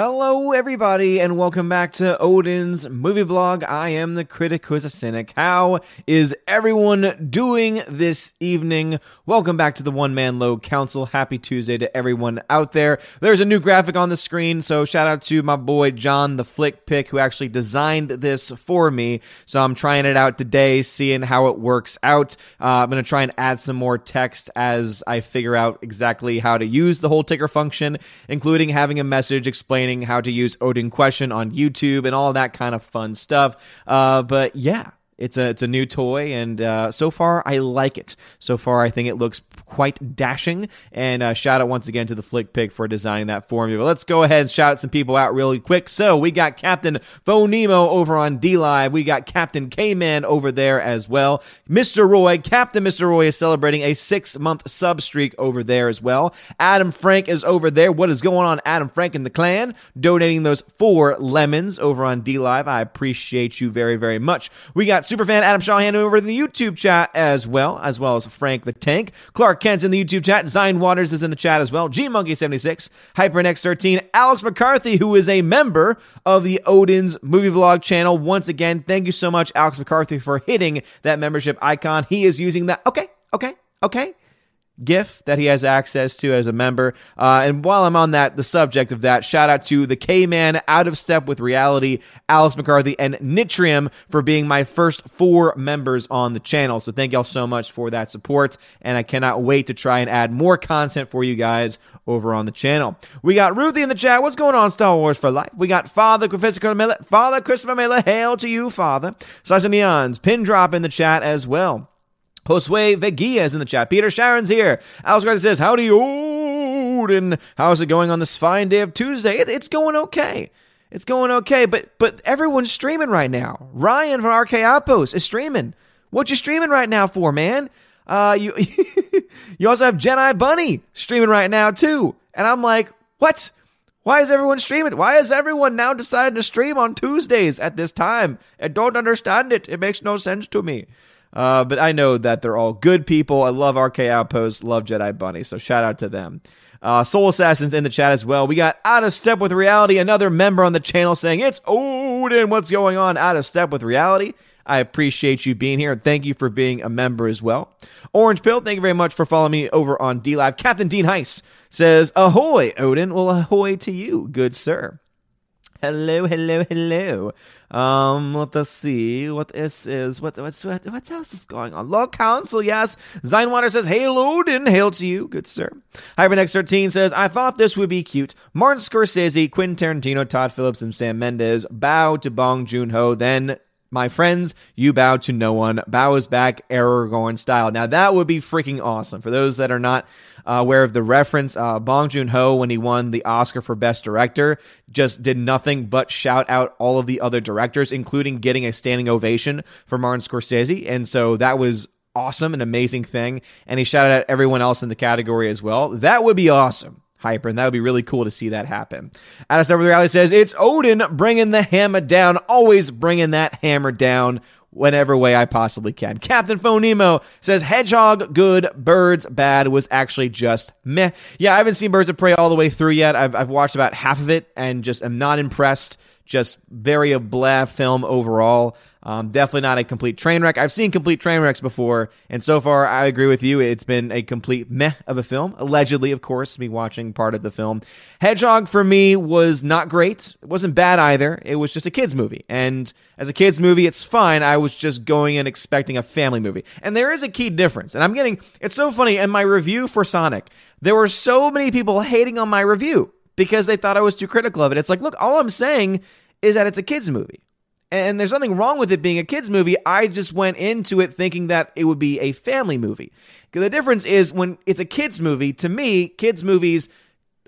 Hello, everybody, and welcome back to Odin's movie blog. I am the critic who's a cynic. How is everyone doing this evening? Welcome back to the One Man Low Council. Happy Tuesday to everyone out there. There's a new graphic on the screen, so shout out to my boy John the Flick Pick who actually designed this for me. So I'm trying it out today, seeing how it works out. Uh, I'm going to try and add some more text as I figure out exactly how to use the whole ticker function, including having a message explaining how to use Odin Question on YouTube and all that kind of fun stuff. Uh, but yeah, it's a it's a new toy, and uh, so far I like it. So far, I think it looks quite dashing. And uh, shout out once again to the Flick Pick for designing that for me. But let's go ahead and shout some people out really quick. So we got Captain Phonemo over on D Live. We got Captain K Man over there as well. Mr. Roy, Captain Mr. Roy is celebrating a six month sub streak over there as well. Adam Frank is over there. What is going on, Adam Frank and the clan? Donating those four lemons over on D Live. I appreciate you very very much. We got superfan Adam Shawhan over in the YouTube chat as well, as well as Frank the Tank. Clark Kent's in the YouTube chat. Zion Waters is in the chat as well. G Monkey 76, HyperNext 13, Alex McCarthy, who is a member of the Odin's Movie Vlog channel. Once again, thank you so much, Alex McCarthy, for hitting that membership icon. He is using that. Okay, okay, okay. GIF that he has access to as a member. Uh, and while I'm on that, the subject of that, shout out to the K Man, Out of Step with Reality, Alex McCarthy, and Nitrium for being my first four members on the channel. So thank y'all so much for that support. And I cannot wait to try and add more content for you guys over on the channel. We got Ruthie in the chat. What's going on, Star Wars for Life? We got Father Christopher Miller. Father Christopher Miller. Hail to you, Father. Slice of Neons. Pin drop in the chat as well. Josue Vegia is in the chat. Peter Sharon's here. Alex Garth says, Howdy, Odin. How's it going on this fine day of Tuesday? It, it's going okay. It's going okay, but but everyone's streaming right now. Ryan from RK Outpost is streaming. What you streaming right now for, man? Uh, you you also have Jedi Bunny streaming right now too, and I'm like, what? Why is everyone streaming? Why is everyone now deciding to stream on Tuesdays at this time? I don't understand it. It makes no sense to me. Uh, but I know that they're all good people. I love RK Outpost, love Jedi Bunny, so shout out to them. Uh, Soul Assassins in the chat as well. We got Out of Step with Reality, another member on the channel saying, It's Odin. What's going on? Out of Step with Reality. I appreciate you being here and thank you for being a member as well. Orange Pill, thank you very much for following me over on D Live. Captain Dean Heiss says, Ahoy, Odin. Well, ahoy to you, good sir. Hello, hello, hello. Um, let us see. What is is what what's what, what else is going on? Law Council, yes. Zinewater says, Hail Odin, hail to you, good sir. Hypernex 13 says, I thought this would be cute. Martin Scorsese, Quentin Tarantino, Todd Phillips, and Sam Mendes bow to Bong Joon Ho, then my friends, you bow to no one. Bow is back, Aragorn style. Now that would be freaking awesome. For those that are not uh, aware of the reference, uh, Bong Joon Ho, when he won the Oscar for Best Director, just did nothing but shout out all of the other directors, including getting a standing ovation for Martin Scorsese. And so that was awesome, an amazing thing. And he shouted out everyone else in the category as well. That would be awesome hyper, and that would be really cool to see that happen. Step with Reality says it's Odin bringing the hammer down, always bringing that hammer down whenever way I possibly can. Captain Phonemo says Hedgehog good, Birds bad was actually just meh. Yeah, I haven't seen Birds of Prey all the way through yet. I've I've watched about half of it and just am not impressed. Just very a blah film overall. Um, definitely not a complete train wreck. I've seen complete train wrecks before, and so far I agree with you. It's been a complete meh of a film. Allegedly, of course, me watching part of the film. Hedgehog for me was not great. It wasn't bad either. It was just a kids movie, and as a kids movie, it's fine. I was just going and expecting a family movie, and there is a key difference. And I'm getting it's so funny in my review for Sonic. There were so many people hating on my review because they thought I was too critical of it. It's like, look, all I'm saying is that it's a kids movie. And there's nothing wrong with it being a kids movie. I just went into it thinking that it would be a family movie. The difference is when it's a kids movie, to me, kids movies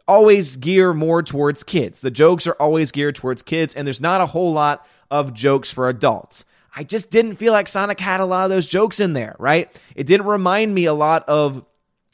always gear more towards kids. The jokes are always geared towards kids and there's not a whole lot of jokes for adults. I just didn't feel like Sonic had a lot of those jokes in there, right? It didn't remind me a lot of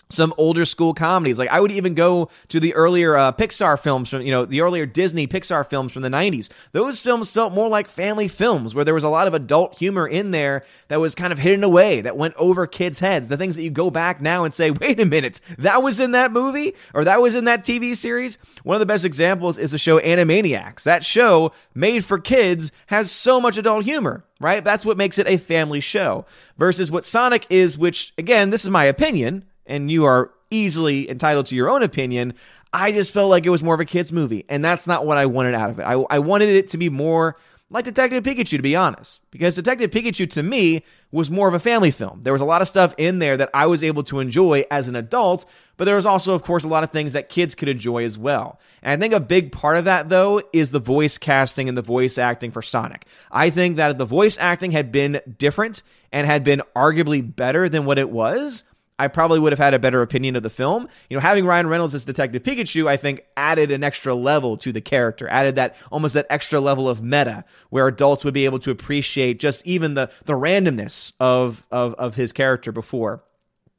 some older school comedies. Like I would even go to the earlier uh, Pixar films from, you know, the earlier Disney Pixar films from the 90s. Those films felt more like family films where there was a lot of adult humor in there that was kind of hidden away, that went over kids' heads. The things that you go back now and say, wait a minute, that was in that movie or that was in that TV series. One of the best examples is the show Animaniacs. That show, made for kids, has so much adult humor right? That's what makes it a family show versus what Sonic is, which, again, this is my opinion and you are easily entitled to your own opinion. I just felt like it was more of a kids' movie, and that's not what I wanted out of it. I, I wanted it to be more like Detective Pikachu, to be honest, because Detective Pikachu to me was more of a family film. There was a lot of stuff in there that I was able to enjoy as an adult, but there was also, of course, a lot of things that kids could enjoy as well. And I think a big part of that, though, is the voice casting and the voice acting for Sonic. I think that if the voice acting had been different and had been arguably better than what it was, I probably would have had a better opinion of the film. You know, having Ryan Reynolds as Detective Pikachu, I think, added an extra level to the character, added that almost that extra level of meta where adults would be able to appreciate just even the the randomness of of, of his character before.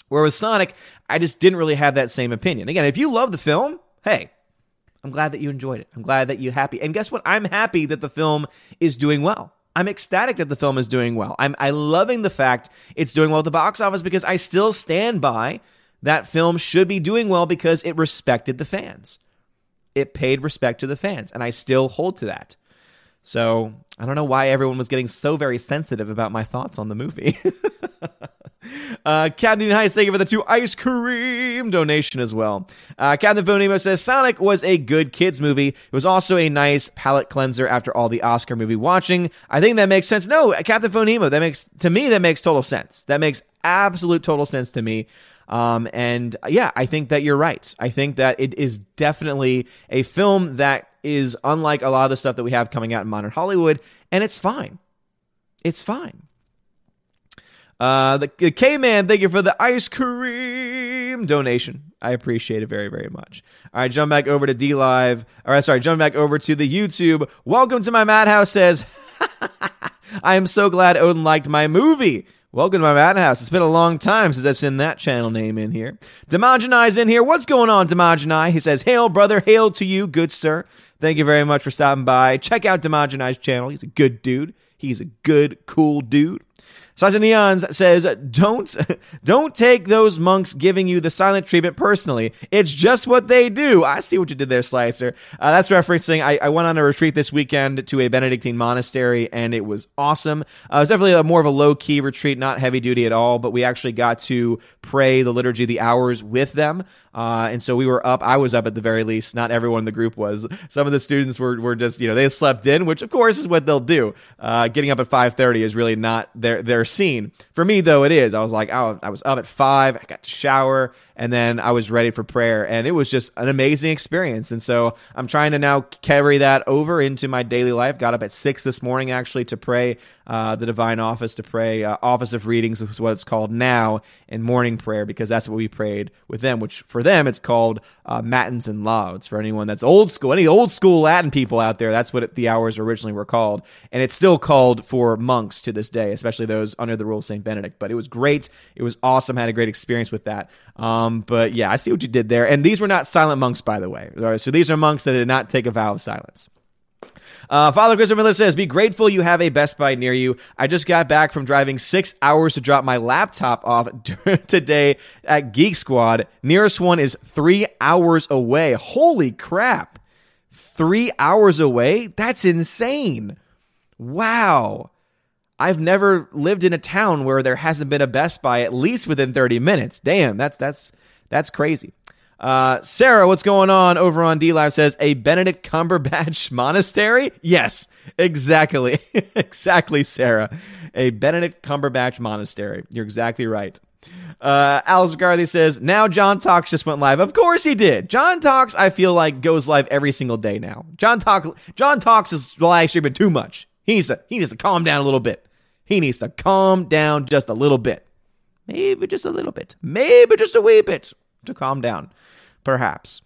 Whereas Sonic, I just didn't really have that same opinion. Again, if you love the film, hey, I'm glad that you enjoyed it. I'm glad that you're happy. And guess what? I'm happy that the film is doing well. I'm ecstatic that the film is doing well. I'm I loving the fact it's doing well at the box office because I still stand by that film should be doing well because it respected the fans. It paid respect to the fans, and I still hold to that. So I don't know why everyone was getting so very sensitive about my thoughts on the movie. Uh, Captain Heist, thank you for the two ice cream donation as well. Uh, Captain Fonemo says Sonic was a good kids movie. It was also a nice palate cleanser after all the Oscar movie watching. I think that makes sense. No, Captain Fonemo, that makes to me that makes total sense. That makes absolute total sense to me. Um, and yeah, I think that you're right. I think that it is definitely a film that is unlike a lot of the stuff that we have coming out in modern Hollywood, and it's fine. It's fine. Uh, the, the K Man, thank you for the ice cream donation. I appreciate it very, very much. All right, jump back over to D Live. All right, sorry, jump back over to the YouTube. Welcome to my madhouse says, I am so glad Odin liked my movie. Welcome to my madhouse. It's been a long time since I've seen that channel name in here. Demogenai's in here. What's going on, Demogenai? He says, Hail, brother. Hail to you, good sir. Thank you very much for stopping by. Check out Demogenai's channel. He's a good dude. He's a good, cool dude. Sasa Neon says, "Don't, don't take those monks giving you the silent treatment personally. It's just what they do." I see what you did there, Slicer. Uh, that's referencing. I, I, went on a retreat this weekend to a Benedictine monastery, and it was awesome. Uh, it was definitely a more of a low key retreat, not heavy duty at all. But we actually got to pray the liturgy the hours with them. Uh, and so we were up. I was up at the very least. Not everyone in the group was. Some of the students were, were just, you know, they slept in, which of course is what they'll do. Uh, getting up at 5:30 is really not their their scene. For me, though, it is. I was like, oh, I was up at five. I got to shower and then I was ready for prayer, and it was just an amazing experience. And so I'm trying to now carry that over into my daily life. Got up at six this morning actually to pray uh, the divine office, to pray uh, office of readings is what it's called now, and morning prayer because that's what we prayed with them. Which for them it's called uh, matins and lauds. For anyone that's old school, any old school Latin people out there, that's what it, the hours originally were called, and it's still called for monks to this day, especially those under the rule of Saint Benedict. But it was great. It was awesome. Had a great experience with that. Um, but yeah, I see what you did there. And these were not silent monks, by the way. So these are monks that did not take a vow of silence. Uh, Father Christopher Miller says, Be grateful you have a Best Buy near you. I just got back from driving six hours to drop my laptop off today at Geek Squad. Nearest one is three hours away. Holy crap. Three hours away? That's insane. Wow. I've never lived in a town where there hasn't been a Best Buy at least within 30 minutes. Damn, that's that's that's crazy. Uh, Sarah, what's going on over on D Live says a Benedict Cumberbatch monastery? Yes, exactly. exactly, Sarah. A Benedict Cumberbatch monastery. You're exactly right. Uh, Alex Garthy says, now John Talks just went live. Of course he did. John Talks, I feel like, goes live every single day now. John Talk, John Talks is live streaming too much. He needs to, he needs to calm down a little bit. He needs to calm down just a little bit. Maybe just a little bit. Maybe just a wee bit to calm down, perhaps.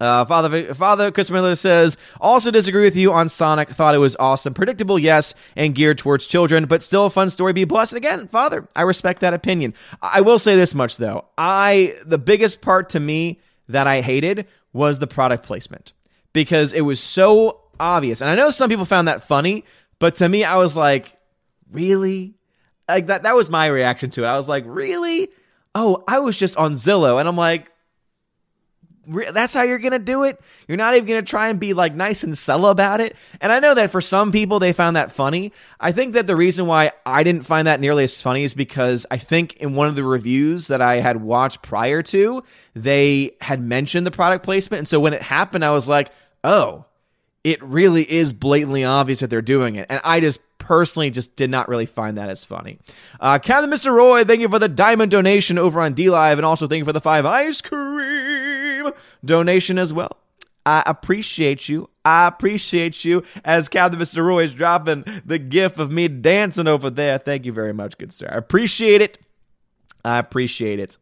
Uh, Father Father Chris Miller says, also disagree with you on Sonic. Thought it was awesome, predictable, yes, and geared towards children, but still a fun story. Be blessed. And again, Father, I respect that opinion. I will say this much though: I the biggest part to me that I hated was the product placement because it was so obvious, and I know some people found that funny, but to me, I was like, really, like that. That was my reaction to it. I was like, really? Oh, I was just on Zillow, and I'm like that's how you're gonna do it. You're not even gonna try and be like nice and subtle about it. And I know that for some people they found that funny. I think that the reason why I didn't find that nearly as funny is because I think in one of the reviews that I had watched prior to, they had mentioned the product placement, and so when it happened, I was like, oh, it really is blatantly obvious that they're doing it, and I just personally just did not really find that as funny. Uh, Captain Mr. Roy, thank you for the diamond donation over on D Live, and also thank you for the five ice cream donation as well. I appreciate you. I appreciate you as Captain Mr. Roy is dropping the gif of me dancing over there. Thank you very much, good sir. I appreciate it. I appreciate it.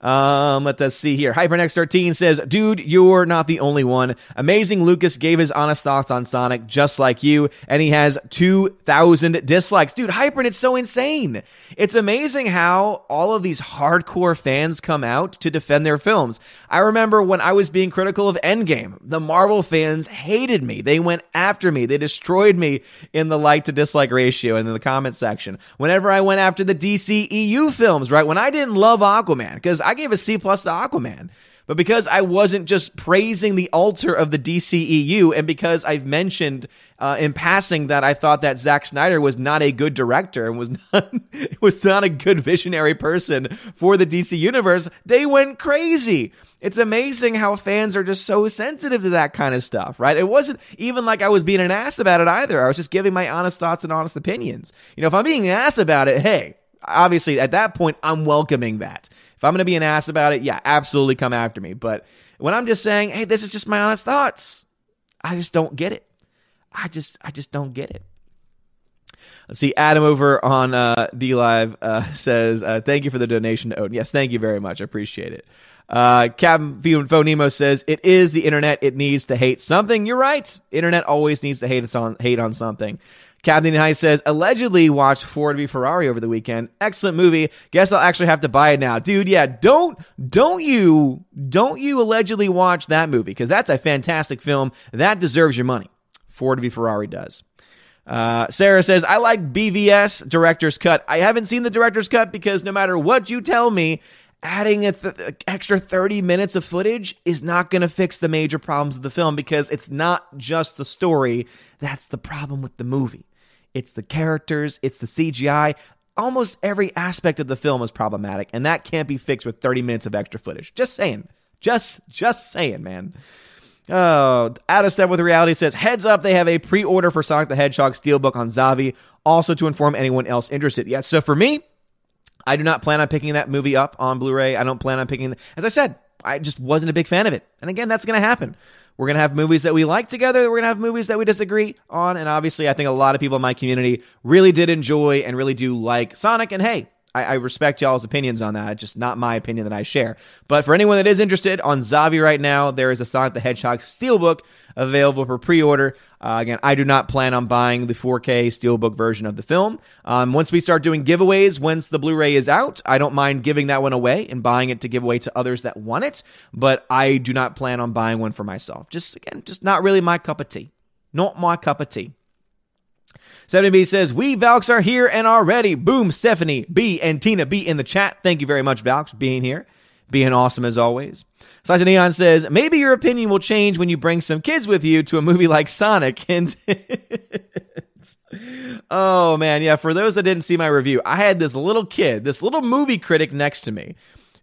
Um, let us see here. HyperNext13 says, Dude, you're not the only one. Amazing Lucas gave his honest thoughts on Sonic just like you, and he has 2,000 dislikes. Dude, Hyper, it's so insane. It's amazing how all of these hardcore fans come out to defend their films. I remember when I was being critical of Endgame, the Marvel fans hated me. They went after me. They destroyed me in the like to dislike ratio and in the comment section. Whenever I went after the DCEU films, right? When I didn't love Aquaman, because I gave a C plus to Aquaman. But because I wasn't just praising the altar of the DCEU, and because I've mentioned uh, in passing that I thought that Zack Snyder was not a good director and was not was not a good visionary person for the DC universe, they went crazy. It's amazing how fans are just so sensitive to that kind of stuff, right? It wasn't even like I was being an ass about it either. I was just giving my honest thoughts and honest opinions. You know, if I'm being an ass about it, hey, obviously at that point I'm welcoming that. If I'm going to be an ass about it, yeah, absolutely come after me. But when I'm just saying, hey, this is just my honest thoughts, I just don't get it. I just, I just don't get it. Let's see. Adam over on uh, D Live uh, says, uh, "Thank you for the donation to Odin." Yes, thank you very much. I appreciate it. Uh, Captain Phonemo says, "It is the internet. It needs to hate something." You're right. Internet always needs to hate on hate on something. Captain High says, allegedly watched Ford v Ferrari over the weekend. Excellent movie. Guess I'll actually have to buy it now. Dude, yeah, don't, don't you, don't you allegedly watch that movie because that's a fantastic film. That deserves your money. Ford v Ferrari does. Uh, Sarah says, I like BVS director's cut. I haven't seen the director's cut because no matter what you tell me, adding an th- extra 30 minutes of footage is not going to fix the major problems of the film because it's not just the story. That's the problem with the movie. It's the characters, it's the CGI. Almost every aspect of the film is problematic, and that can't be fixed with 30 minutes of extra footage. Just saying. Just just saying, man. Oh, out of step with reality says, heads up, they have a pre-order for Sonic the Hedgehog Steelbook on Zavvi, also to inform anyone else interested. Yes, so for me, I do not plan on picking that movie up on Blu-ray. I don't plan on picking, as I said, I just wasn't a big fan of it. And again, that's going to happen. We're going to have movies that we like together. We're going to have movies that we disagree on. And obviously, I think a lot of people in my community really did enjoy and really do like Sonic. And hey, I, I respect y'all's opinions on that. It's just not my opinion that I share. But for anyone that is interested, on Zavvi right now, there is a Sonic the Hedgehog Steelbook available for pre-order. Uh, again, I do not plan on buying the 4K Steelbook version of the film. Um, once we start doing giveaways, once the Blu-ray is out, I don't mind giving that one away and buying it to give away to others that want it. But I do not plan on buying one for myself. Just again, just not really my cup of tea. Not my cup of tea. 70B says, We Valks are here and are ready. Boom, Stephanie B and Tina B in the chat. Thank you very much, Valks, for being here. Being awesome as always. Slice of Neon says, Maybe your opinion will change when you bring some kids with you to a movie like Sonic. And oh, man. Yeah, for those that didn't see my review, I had this little kid, this little movie critic next to me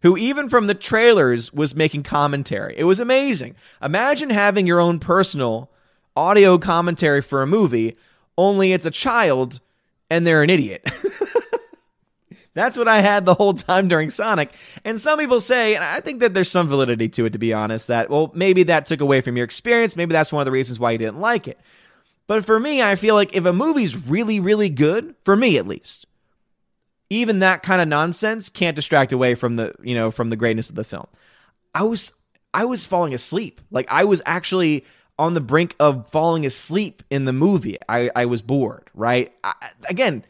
who even from the trailers was making commentary. It was amazing. Imagine having your own personal audio commentary for a movie only it's a child and they're an idiot. That's what I had the whole time during Sonic. And some people say, and I think that there's some validity to it, to be honest, that, well, maybe that took away from your experience. Maybe that's one of the reasons why you didn't like it. But for me, I feel like if a movie's really, really good, for me at least, even that kind of nonsense can't distract away from the, you know, from the greatness of the film. I was I was falling asleep. Like I was actually on the brink of falling asleep in the movie. I, I was bored, right? I, again,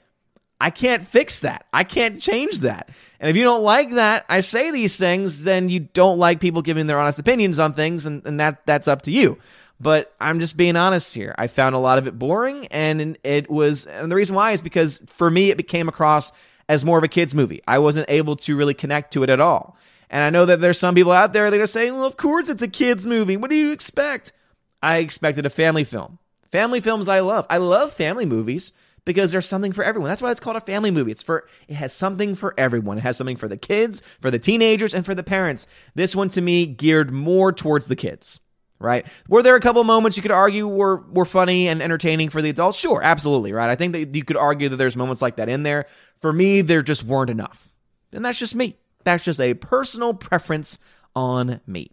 I can't fix that. I can't change that. And if you don't like that, I say these things, then you don't like people giving their honest opinions on things, and, and that that's up to you. But I'm just being honest here. I found a lot of it boring, and it was, and the reason why is because for me, it became across as more of a kids movie. I wasn't able to really connect to it at all. And I know that there's some people out there that are saying, well, of course it's a kids movie. What do you expect? I expected a family film. Family films I love. I love family movies because there's something for everyone. That's why it's called a family movie. It's for it has something for everyone. It has something for the kids, for the teenagers, and for the parents. This one to me geared more towards the kids. Right? Were there a couple moments you could argue were were funny and entertaining for the adults? Sure, absolutely, right? I think that you could argue that there's moments like that in there. For me, there just weren't enough. And that's just me. That's just a personal preference on me.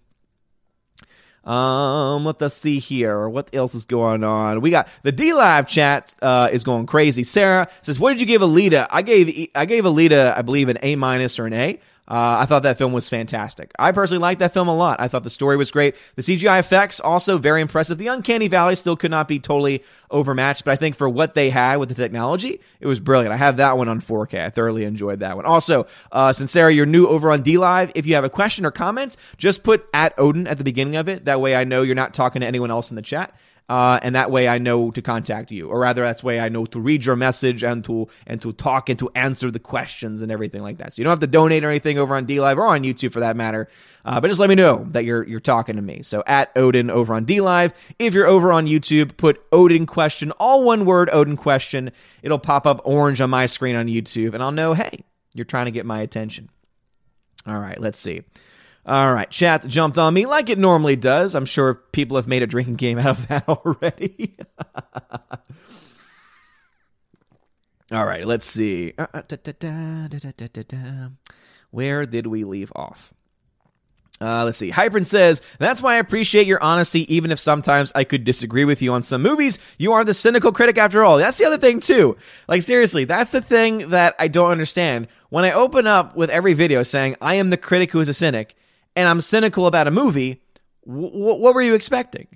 Um, let us see here. What else is going on? We got the D Live chat uh, is going crazy. Sarah says, "What did you give Alita?" I gave I gave Alita, I believe, an A minus or an A. Uh, I thought that film was fantastic. I personally liked that film a lot. I thought the story was great. The CGI effects also very impressive. The Uncanny Valley still could not be totally overmatched, but I think for what they had with the technology, it was brilliant. I have that one on 4K. I thoroughly enjoyed that one. Also, uh, since Sarah, you're new over on D Live, if you have a question or comment, just put at Odin at the beginning of it. That way I know you're not talking to anyone else in the chat. Uh, and that way I know to contact you, or rather, that's way I know to read your message and to and to talk and to answer the questions and everything like that. So you don't have to donate or anything over on D Live or on YouTube for that matter, uh, but just let me know that you're you're talking to me. So at Odin over on D Live. If you're over on YouTube, put Odin question, all one word, Odin question. It'll pop up orange on my screen on YouTube, and I'll know, hey, you're trying to get my attention. All right, let's see. All right, chat jumped on me like it normally does. I'm sure people have made a drinking game out of that already. All right, let's see. Where did we leave off? Uh, let's see. Hypern says, That's why I appreciate your honesty, even if sometimes I could disagree with you on some movies. You are the cynical critic after all. That's the other thing, too. Like, seriously, that's the thing that I don't understand. When I open up with every video saying, I am the critic who is a cynic, and I'm cynical about a movie, what were you expecting?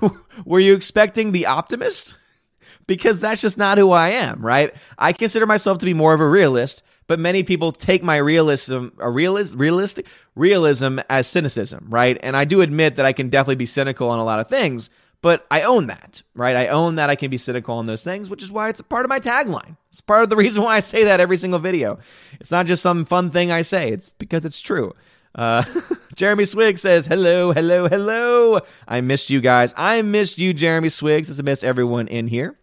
were you expecting the optimist? Because that's just not who I am, right? I consider myself to be more of a realist, but many people take my realism, a realist, realistic realism as cynicism, right? And I do admit that I can definitely be cynical on a lot of things, but I own that, right? I own that I can be cynical on those things, which is why it's a part of my tagline. It's part of the reason why I say that every single video. It's not just some fun thing I say, it's because it's true. Uh, Jeremy Swiggs says, hello, hello, hello. I missed you guys. I missed you, Jeremy Swiggs. I missed everyone in here.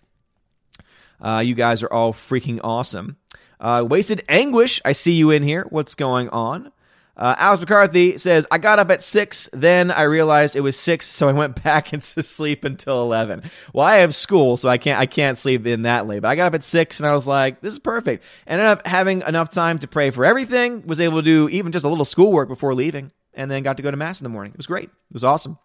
Uh, you guys are all freaking awesome. Uh, Wasted Anguish, I see you in here. What's going on? Uh, Alex McCarthy says, I got up at 6, then I realized it was 6, so I went back into sleep until 11. Well, I have school, so I can't I can't sleep in that late. But I got up at 6 and I was like, this is perfect. Ended up having enough time to pray for everything, was able to do even just a little schoolwork before leaving, and then got to go to Mass in the morning. It was great. It was awesome.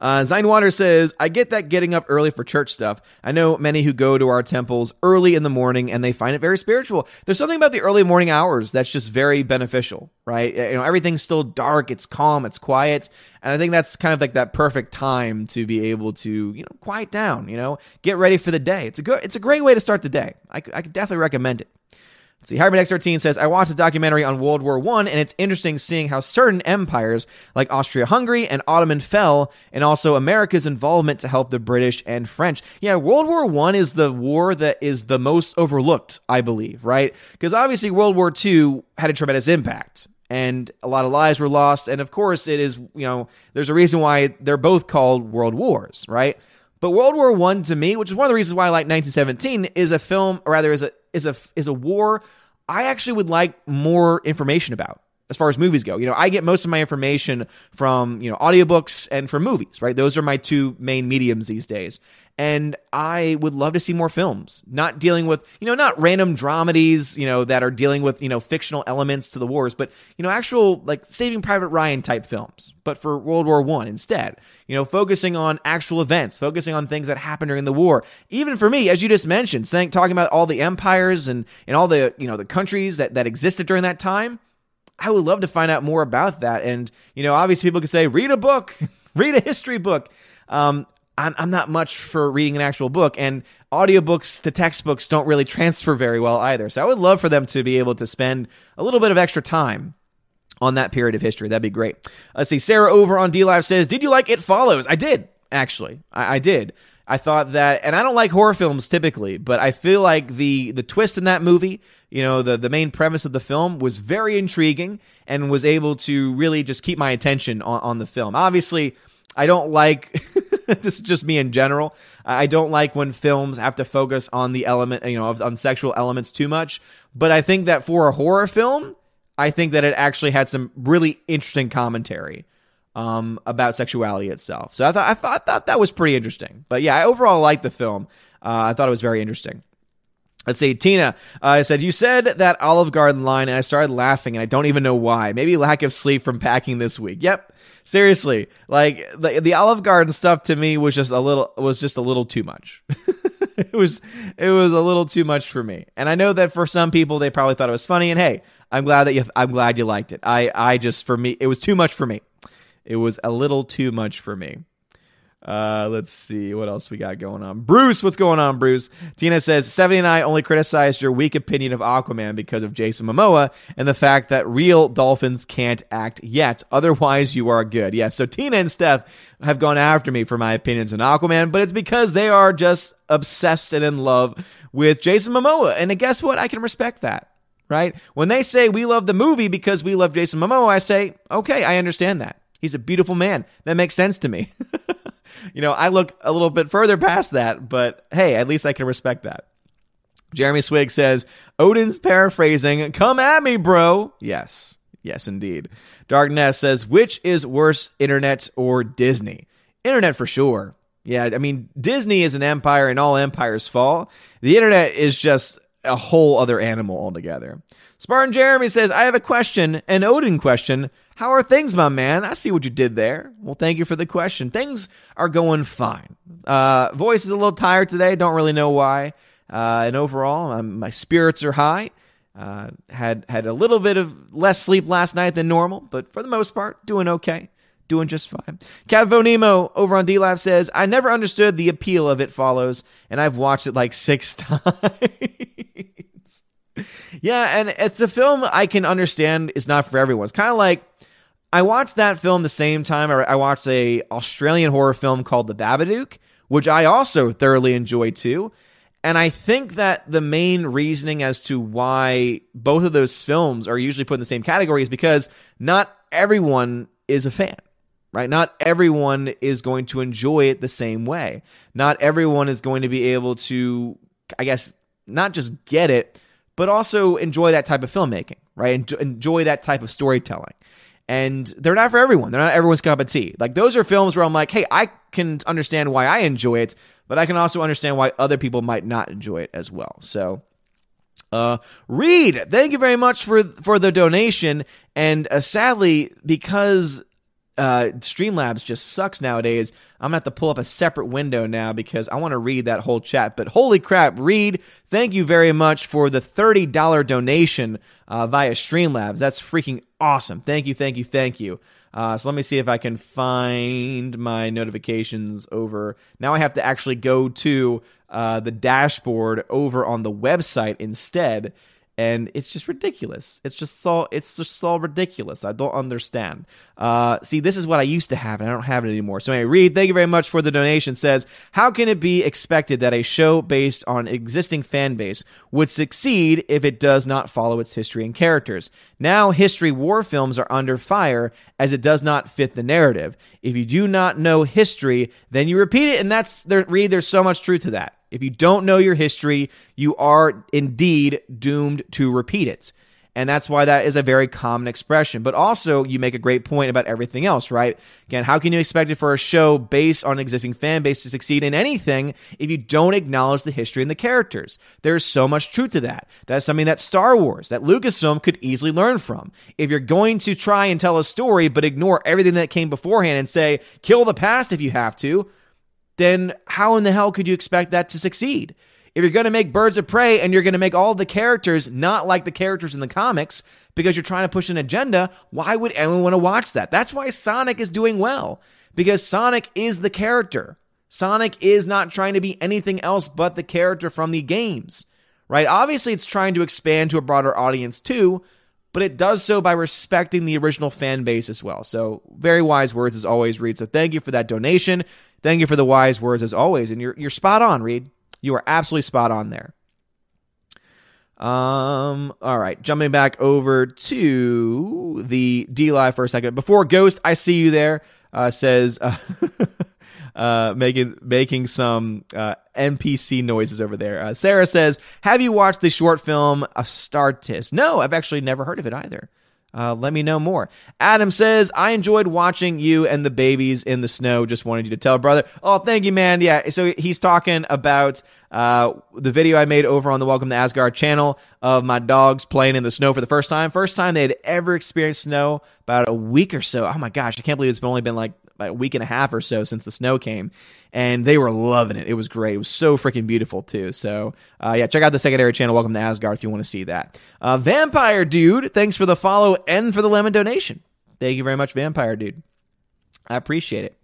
Uh, Zinewater says, I get that getting up early for church stuff. I know many who go to our temples early in the morning and they find it very spiritual. There's something about the early morning hours that's just very beneficial, right? You know, everything's still dark, it's calm, it's quiet. And I think that's kind of like that perfect time to be able to, you know, quiet down, you know, get ready for the day. It's a good, it's a great way to start the day. I, I could definitely recommend it. Let's see, Hybrid X13 says, I watched a documentary on World War I, and it's interesting seeing how certain empires like Austria Hungary and Ottoman fell, and also America's involvement to help the British and French. Yeah, World War I is the war that is the most overlooked, I believe, right? Because obviously World War II had a tremendous impact. And a lot of lives were lost. And of course, it is, you know, there's a reason why they're both called world wars, right? But World War One to me, which is one of the reasons why I like 1917, is a film, or rather, is a is a is a war I actually would like more information about as far as movies go. You know, I get most of my information from, you know, audiobooks and from movies, right? Those are my two main mediums these days. And I would love to see more films, not dealing with, you know, not random dramedies, you know, that are dealing with, you know, fictional elements to the wars, but, you know, actual like Saving Private Ryan type films, but for World War One instead. You know, focusing on actual events, focusing on things that happened during the war. Even for me, as you just mentioned, saying talking about all the empires and, and all the, you know, the countries that, that existed during that time I would love to find out more about that. And, you know, obviously people can say, read a book, read a history book. Um, I'm, I'm not much for reading an actual book, and audiobooks to textbooks don't really transfer very well either. So I would love for them to be able to spend a little bit of extra time on that period of history. That'd be great. Let's see. Sarah over on D Live says, Did you like It Follows? I did, actually. I, I did. I thought that, and I don't like horror films typically, but I feel like the the twist in that movie, you know, the the main premise of the film was very intriguing and was able to really just keep my attention on, on the film. Obviously, I don't like this is just me in general. I don't like when films have to focus on the element, you know, on sexual elements too much. But I think that for a horror film, I think that it actually had some really interesting commentary um, about sexuality itself. So I thought I thought, thought that was pretty interesting. But yeah, I overall liked the film. Uh, I thought it was very interesting. Let's see, Tina uh, said, You said that Olive Garden line, and I started laughing, and I don't even know why. Maybe lack of sleep from packing this week. Yep. Seriously, like the, the Olive Garden stuff to me was just a little was just a little too much. it was it was a little too much for me. And I know that for some people they probably thought it was funny and hey, I'm glad that you I'm glad you liked it. I I just for me it was too much for me. It was a little too much for me. Uh, let's see what else we got going on. Bruce, what's going on, Bruce? Tina says 70 and I only criticized your weak opinion of Aquaman because of Jason Momoa and the fact that real dolphins can't act yet. Otherwise, you are good. Yeah, so Tina and Steph have gone after me for my opinions on Aquaman, but it's because they are just obsessed and in love with Jason Momoa. And guess what? I can respect that right? When they say we love the movie because we love Jason Momoa, I say, okay, I understand that. He's a beautiful man. That makes sense to me. you know, I look a little bit further past that, but hey, at least I can respect that. Jeremy Swig says, Odin's paraphrasing, come at me, bro. Yes, yes, indeed. Darkness says, which is worse, internet or Disney? Internet for sure. Yeah, I mean, Disney is an empire and all empires fall. The internet is just a whole other animal altogether. Spartan Jeremy says, I have a question, an Odin question. How are things, my man? I see what you did there. Well, thank you for the question. Things are going fine. Uh, voice is a little tired today. Don't really know why. Uh, and overall, um, my spirits are high. Uh, had had a little bit of less sleep last night than normal, but for the most part, doing okay, doing just fine. Cavo Nemo over on D Live says, "I never understood the appeal of It Follows, and I've watched it like six times." yeah, and it's a film I can understand is not for everyone. It's kind of like I watched that film the same time I watched a Australian horror film called The Babadook, which I also thoroughly enjoyed too. And I think that the main reasoning as to why both of those films are usually put in the same category is because not everyone is a fan, right? Not everyone is going to enjoy it the same way. Not everyone is going to be able to, I guess, not just get it, but also enjoy that type of filmmaking, right? Enjoy that type of storytelling and they're not for everyone. They're not everyone's cup of tea. Like those are films where I'm like, hey, I can understand why I enjoy it, but I can also understand why other people might not enjoy it as well. So, uh, Reed, thank you very much for for the donation. And uh, sadly, because uh, Streamlabs just sucks nowadays. I'm gonna have to pull up a separate window now because I want to read that whole chat. But holy crap, Reed, thank you very much for the $30 donation uh, via Streamlabs. That's freaking awesome. Thank you, thank you, thank you. Uh, so let me see if I can find my notifications over. Now I have to actually go to uh, the dashboard over on the website instead and it's just ridiculous. It's just so it's just so ridiculous. I don't understand. Uh, see, this is what I used to have, and I don't have it anymore. So anyway, Reed, thank you very much for the donation. Says, how can it be expected that a show based on existing fan base would succeed if it does not follow its history and characters? Now, history war films are under fire as it does not fit the narrative. If you do not know history, then you repeat it, and that's there. Reed, there's so much truth to that. If you don't know your history, you are indeed doomed to repeat it. And that's why that is a very common expression. But also, you make a great point about everything else, right? Again, how can you expect it for a show based on existing fan base to succeed in anything if you don't acknowledge the history and the characters? There's so much truth to that. That's something that Star Wars, that Lucasfilm could easily learn from. If you're going to try and tell a story but ignore everything that came beforehand and say, kill the past if you have to, then how in the hell could you expect that to succeed? If you're going to make Birds of Prey and you're going to make all the characters not like the characters in the comics because you're trying to push an agenda, why would anyone want to watch that? That's why Sonic is doing well because Sonic is the character. Sonic is not trying to be anything else but the character from the games, right? Obviously, it's trying to expand to a broader audience too, but it does so by respecting the original fan base as well. So, very wise words as always, Reed. So, thank you for that donation. Thank you for the wise words as always. And you're, you're spot on, Reed. You are absolutely spot on there. Um, all right, jumping back over to the D Live for a second. Before Ghost, I see you there, uh, says, uh, uh, making making some uh, NPC noises over there. Uh, Sarah says, "Have you watched the short film Astartes?" No, I've actually never heard of it either. Uh, let me know more. Adam says, I enjoyed watching you and the babies in the snow. Just wanted you to tell, brother. Oh, thank you, man. Yeah. So he's talking about uh, the video I made over on the Welcome to Asgard channel of my dogs playing in the snow for the first time. First time they had ever experienced snow about a week or so. Oh my gosh, I can't believe it's only been like a week and a half or so since the snow came, and they were loving it. It was great. It was so freaking beautiful too. So uh, yeah, check out the secondary channel. Welcome to Asgard if you want to see that. Uh, Vampire dude, thanks for the follow and for the lemon donation. Thank you very much, Vampire dude. I appreciate it.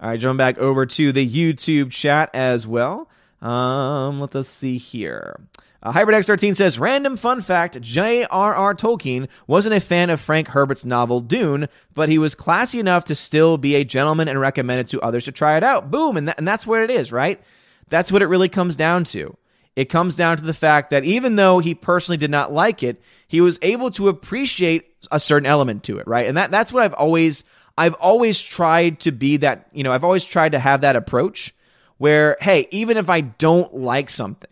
All right, jumping back over to the YouTube chat as well. Um, let us see here. Uh, HyperX13 says, Random fun fact J.R.R. Tolkien wasn't a fan of Frank Herbert's novel Dune, but he was classy enough to still be a gentleman and recommend it to others to try it out. Boom. And, and that's what it is, right? That's what it really comes down to. It comes down to the fact that even though he personally did not like it, he was able to appreciate a certain element to it, right? And that, that's what I've always, I've always tried to be that, you know, I've always tried to have that approach where, hey, even if I don't like something,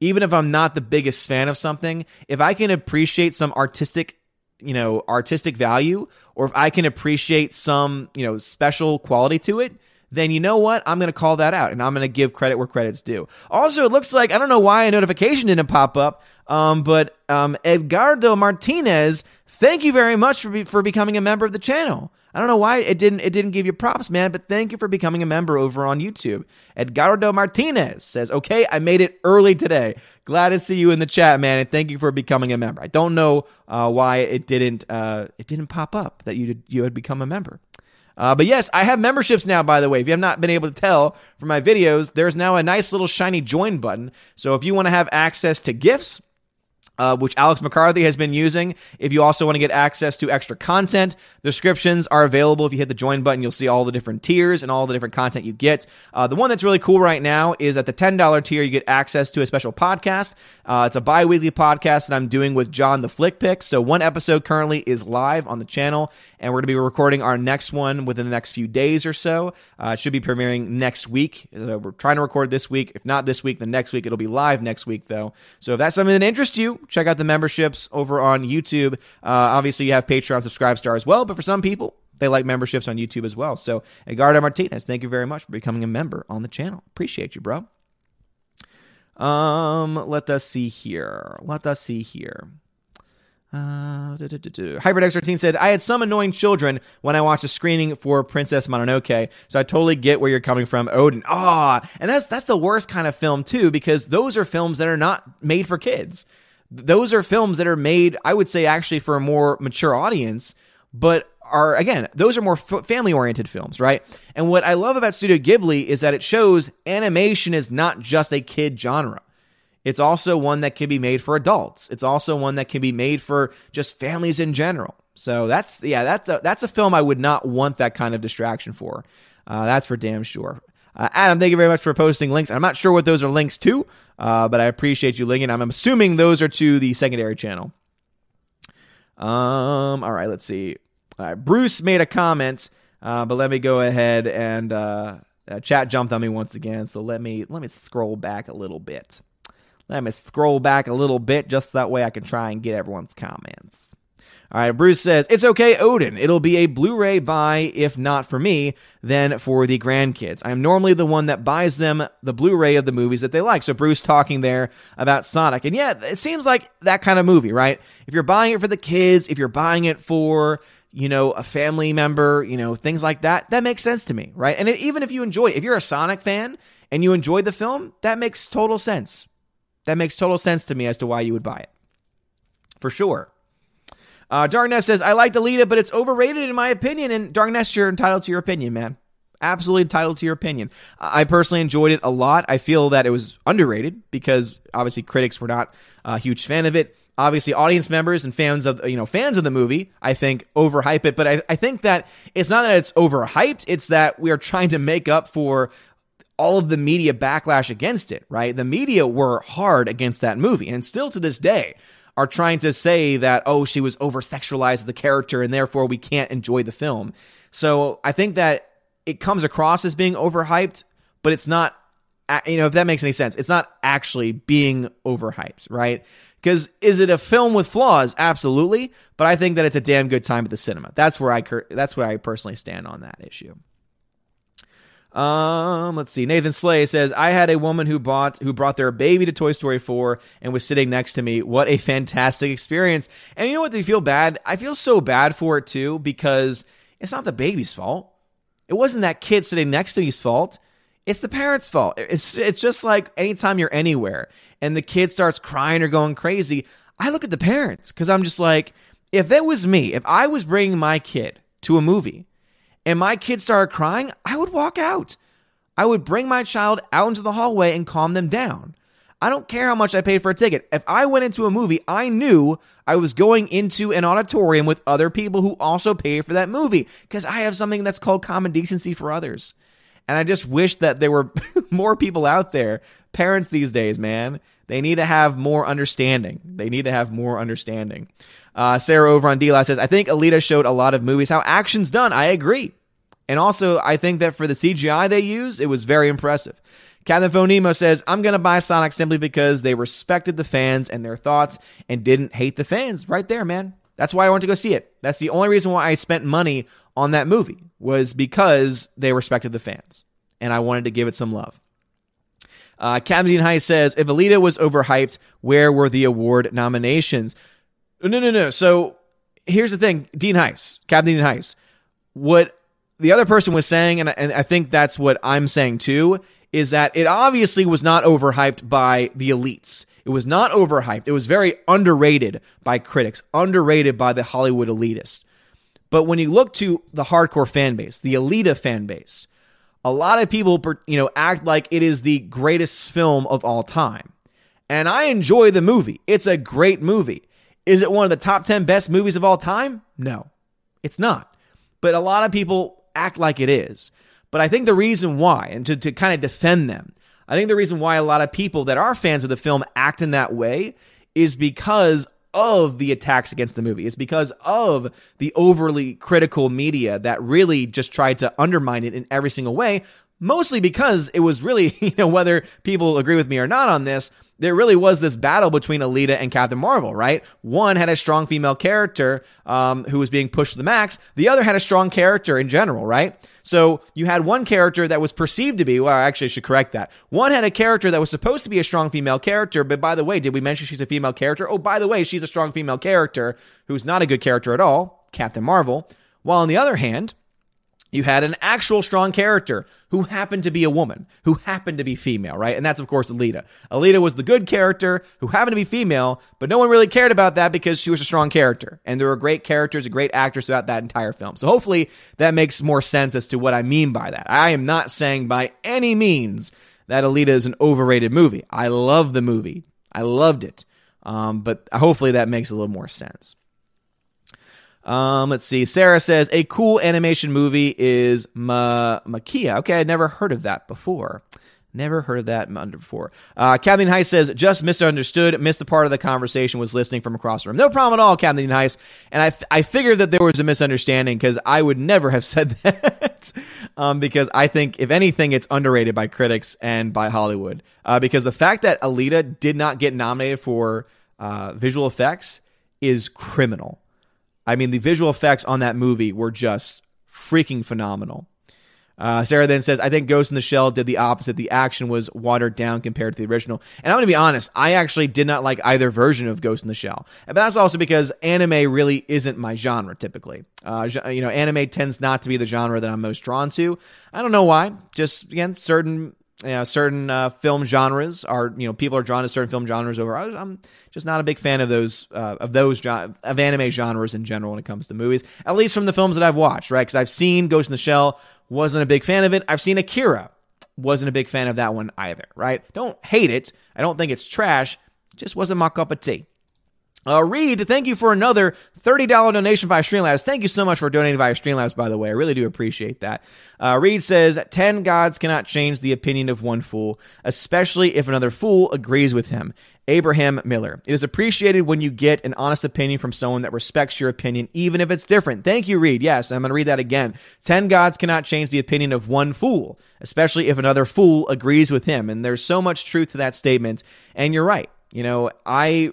even if I'm not the biggest fan of something, if I can appreciate some artistic, you know, artistic value, or if I can appreciate some, you know, special quality to it, then you know what? I'm going to call that out and I'm going to give credit where credit's due. Also, it looks like, I don't know why a notification didn't pop up, um, but um, Edgardo Martinez, thank you very much for, be- for becoming a member of the channel. I don't know why it didn't it didn't give you props, man, but thank you for becoming a member over on YouTube. Edgardo Martinez says, "Okay, I made it early today. Glad to see you in the chat, man, and thank you for becoming a member. I don't know uh, why it didn't uh, it didn't pop up that you did, you had become a member." Uh, but yes, I have memberships now, by the way. If you have not been able to tell from my videos, there's now a nice little shiny join button. So if you want to have access to gifts, uh, which Alex McCarthy has been using. If you also want to get access to extra content, descriptions are available. If you hit the join button, you'll see all the different tiers and all the different content you get. Uh, the one that's really cool right now is at the $10 tier, you get access to a special podcast. Uh, it's a bi weekly podcast that I'm doing with John the Flick Pick. So one episode currently is live on the channel, and we're going to be recording our next one within the next few days or so. Uh, it should be premiering next week. Uh, we're trying to record this week. If not this week, then next week. It'll be live next week, though. So if that's something that interests you, check out the memberships over on YouTube. Uh, obviously, you have Patreon Subscribe Star as well, but for some people, they like memberships on YouTube as well. So, Edgardo Martinez, thank you very much for becoming a member on the channel. Appreciate you, bro. Um, let us see here. Let us see here. Uh, Hyperdex 13 said, I had some annoying children when I watched a screening for Princess Mononoke, so I totally get where you're coming from, Odin. Ah, and that's that's the worst kind of film too, because those are films that are not made for kids those are films that are made, I would say, actually for a more mature audience, but are again those are more f- family oriented films right? And what i love about studio ghibli is that it shows animation is not just a kid genre. It's also one that can be made for adults. It's also one that can be made for just families in general. So that's yeah that's a, that's a film i would not want that kind of distraction for. Uh, that's for damn sure uh, Adam, thank you very much for posting links. I'm not sure what those are links to, uh, but I appreciate you linking. I'm assuming those are to the secondary channel. Um, all right, let's see. Bruce made a comment, uh, but let me go ahead and uh, uh, chat jumped on me once again. So let me let me scroll back a little bit. Let me scroll back a little bit, just that way I can try and get everyone's comments. All right, Bruce says, It's okay, Odin. It'll be a Blu ray buy, if not for me, then for the grandkids. I'm normally the one that buys them the Blu ray of the movies that they like. So, Bruce talking there about Sonic. And yeah, it seems like that kind of movie, right? If you're buying it for the kids, if you're buying it for, you know, a family member, you know, things like that, that makes sense to me, right? And even if you enjoy if you're a Sonic fan and you enjoyed the film, that makes total sense That makes total sense to me as to why you would buy it. For sure. Uh, Darkness says, I like Alita, but it's overrated in my opinion. And Darkness, you're entitled to your opinion, man. Absolutely entitled to your opinion. I personally enjoyed it a lot. I feel that it was underrated because obviously critics were not a huge fan of it. Obviously, audience members and fans of you know fans of the movie, I think, overhype it. But I, I think that it's not that it's overhyped; it's that we are trying to make up for all of the media backlash against it. Right? The media were hard against that movie, and still to this day, are trying to say that, oh, she was over sexualized the character and therefore we can't enjoy the film. So I think that it comes across as being overhyped, but it's not, you know, if that makes any sense, it's not actually being overhyped, right? Because is it a film with flaws? Absolutely, but I think that it's a damn good time at the cinema. That's where I that's where I personally stand on that issue. Um, let's see. Nathan Slay says, "I had a woman who bought who brought their baby to Toy Story 4 and was sitting next to me. What a fantastic experience!" And you know what? They feel bad. I feel so bad for it too because it's not the baby's fault. It wasn't that kid sitting next to me's fault. It's the parents' fault. It's it's just like anytime you're anywhere and the kid starts crying or going crazy, I look at the parents because I'm just like, if that was me, if I was bringing my kid to a movie and my kid started crying, I would walk out. I would bring my child out into the hallway and calm them down. I don't care how much I paid for a ticket. If I went into a movie, I knew I was going into an auditorium with other people who also paid for that movie because I have something that's called common decency for others. And I just wish that there were more people out there, parents these days, man. They need to have more understanding. They need to have more understanding. Uh, Sarah over on D-Live says, I think Alita showed a lot of movies how action's done. I agree. And also, I think that for the CGI they use, it was very impressive. Captain Phonemo says, I'm going to buy Sonic simply because they respected the fans and their thoughts and didn't hate the fans. Right there, man. That's why I went to go see it. That's the only reason why I spent money on that movie was because they respected the fans and I wanted to give it some love. Uh, Captain Dean High says, if Alita was overhyped, where were the award nominations? No, no, no. So here's the thing, Dean Heiss, Captain Dean Heiss. What the other person was saying, and, and I think that's what I'm saying too, is that it obviously was not overhyped by the elites. It was not overhyped. It was very underrated by critics, underrated by the Hollywood elitist. But when you look to the hardcore fan base, the Alita fan base, a lot of people, you know, act like it is the greatest film of all time. And I enjoy the movie. It's a great movie. Is it one of the top 10 best movies of all time? No, it's not. But a lot of people act like it is. But I think the reason why, and to, to kind of defend them, I think the reason why a lot of people that are fans of the film act in that way is because of the attacks against the movie. It's because of the overly critical media that really just tried to undermine it in every single way. Mostly because it was really, you know, whether people agree with me or not on this, there really was this battle between Alita and Captain Marvel, right? One had a strong female character um, who was being pushed to the max. The other had a strong character in general, right? So you had one character that was perceived to be, well, actually, I should correct that. One had a character that was supposed to be a strong female character, but by the way, did we mention she's a female character? Oh, by the way, she's a strong female character who's not a good character at all, Captain Marvel. While on the other hand, you had an actual strong character who happened to be a woman, who happened to be female, right? And that's, of course, Alita. Alita was the good character who happened to be female, but no one really cared about that because she was a strong character. And there were great characters and great actors throughout that entire film. So hopefully that makes more sense as to what I mean by that. I am not saying by any means that Alita is an overrated movie. I love the movie, I loved it. Um, but hopefully that makes a little more sense. Um, let's see. Sarah says a cool animation movie is Ma- Maquia. Okay, I'd never heard of that before. Never heard of that before. Uh, Heiss says, just misunderstood, missed the part of the conversation, was listening from across the room. No problem at all, Captain Heiss. And I, I figured that there was a misunderstanding because I would never have said that. um, because I think, if anything, it's underrated by critics and by Hollywood. Uh, because the fact that Alita did not get nominated for uh, visual effects is criminal. I mean, the visual effects on that movie were just freaking phenomenal. Uh, Sarah then says, I think Ghost in the Shell did the opposite. The action was watered down compared to the original. And I'm going to be honest, I actually did not like either version of Ghost in the Shell. But that's also because anime really isn't my genre typically. Uh, you know, anime tends not to be the genre that I'm most drawn to. I don't know why. Just, again, certain you know, certain uh, film genres are you know people are drawn to certain film genres over. I'm just not a big fan of those uh, of those of anime genres in general when it comes to movies. At least from the films that I've watched, right? Because I've seen Ghost in the Shell, wasn't a big fan of it. I've seen Akira, wasn't a big fan of that one either. Right? Don't hate it. I don't think it's trash. Just wasn't my cup of tea. Uh, Reed, thank you for another $30 donation via Streamlabs. Thank you so much for donating via Streamlabs, by the way. I really do appreciate that. Uh, Reed says 10 gods cannot change the opinion of one fool, especially if another fool agrees with him. Abraham Miller. It is appreciated when you get an honest opinion from someone that respects your opinion, even if it's different. Thank you, Reed. Yes, I'm going to read that again. 10 gods cannot change the opinion of one fool, especially if another fool agrees with him. And there's so much truth to that statement. And you're right. You know, I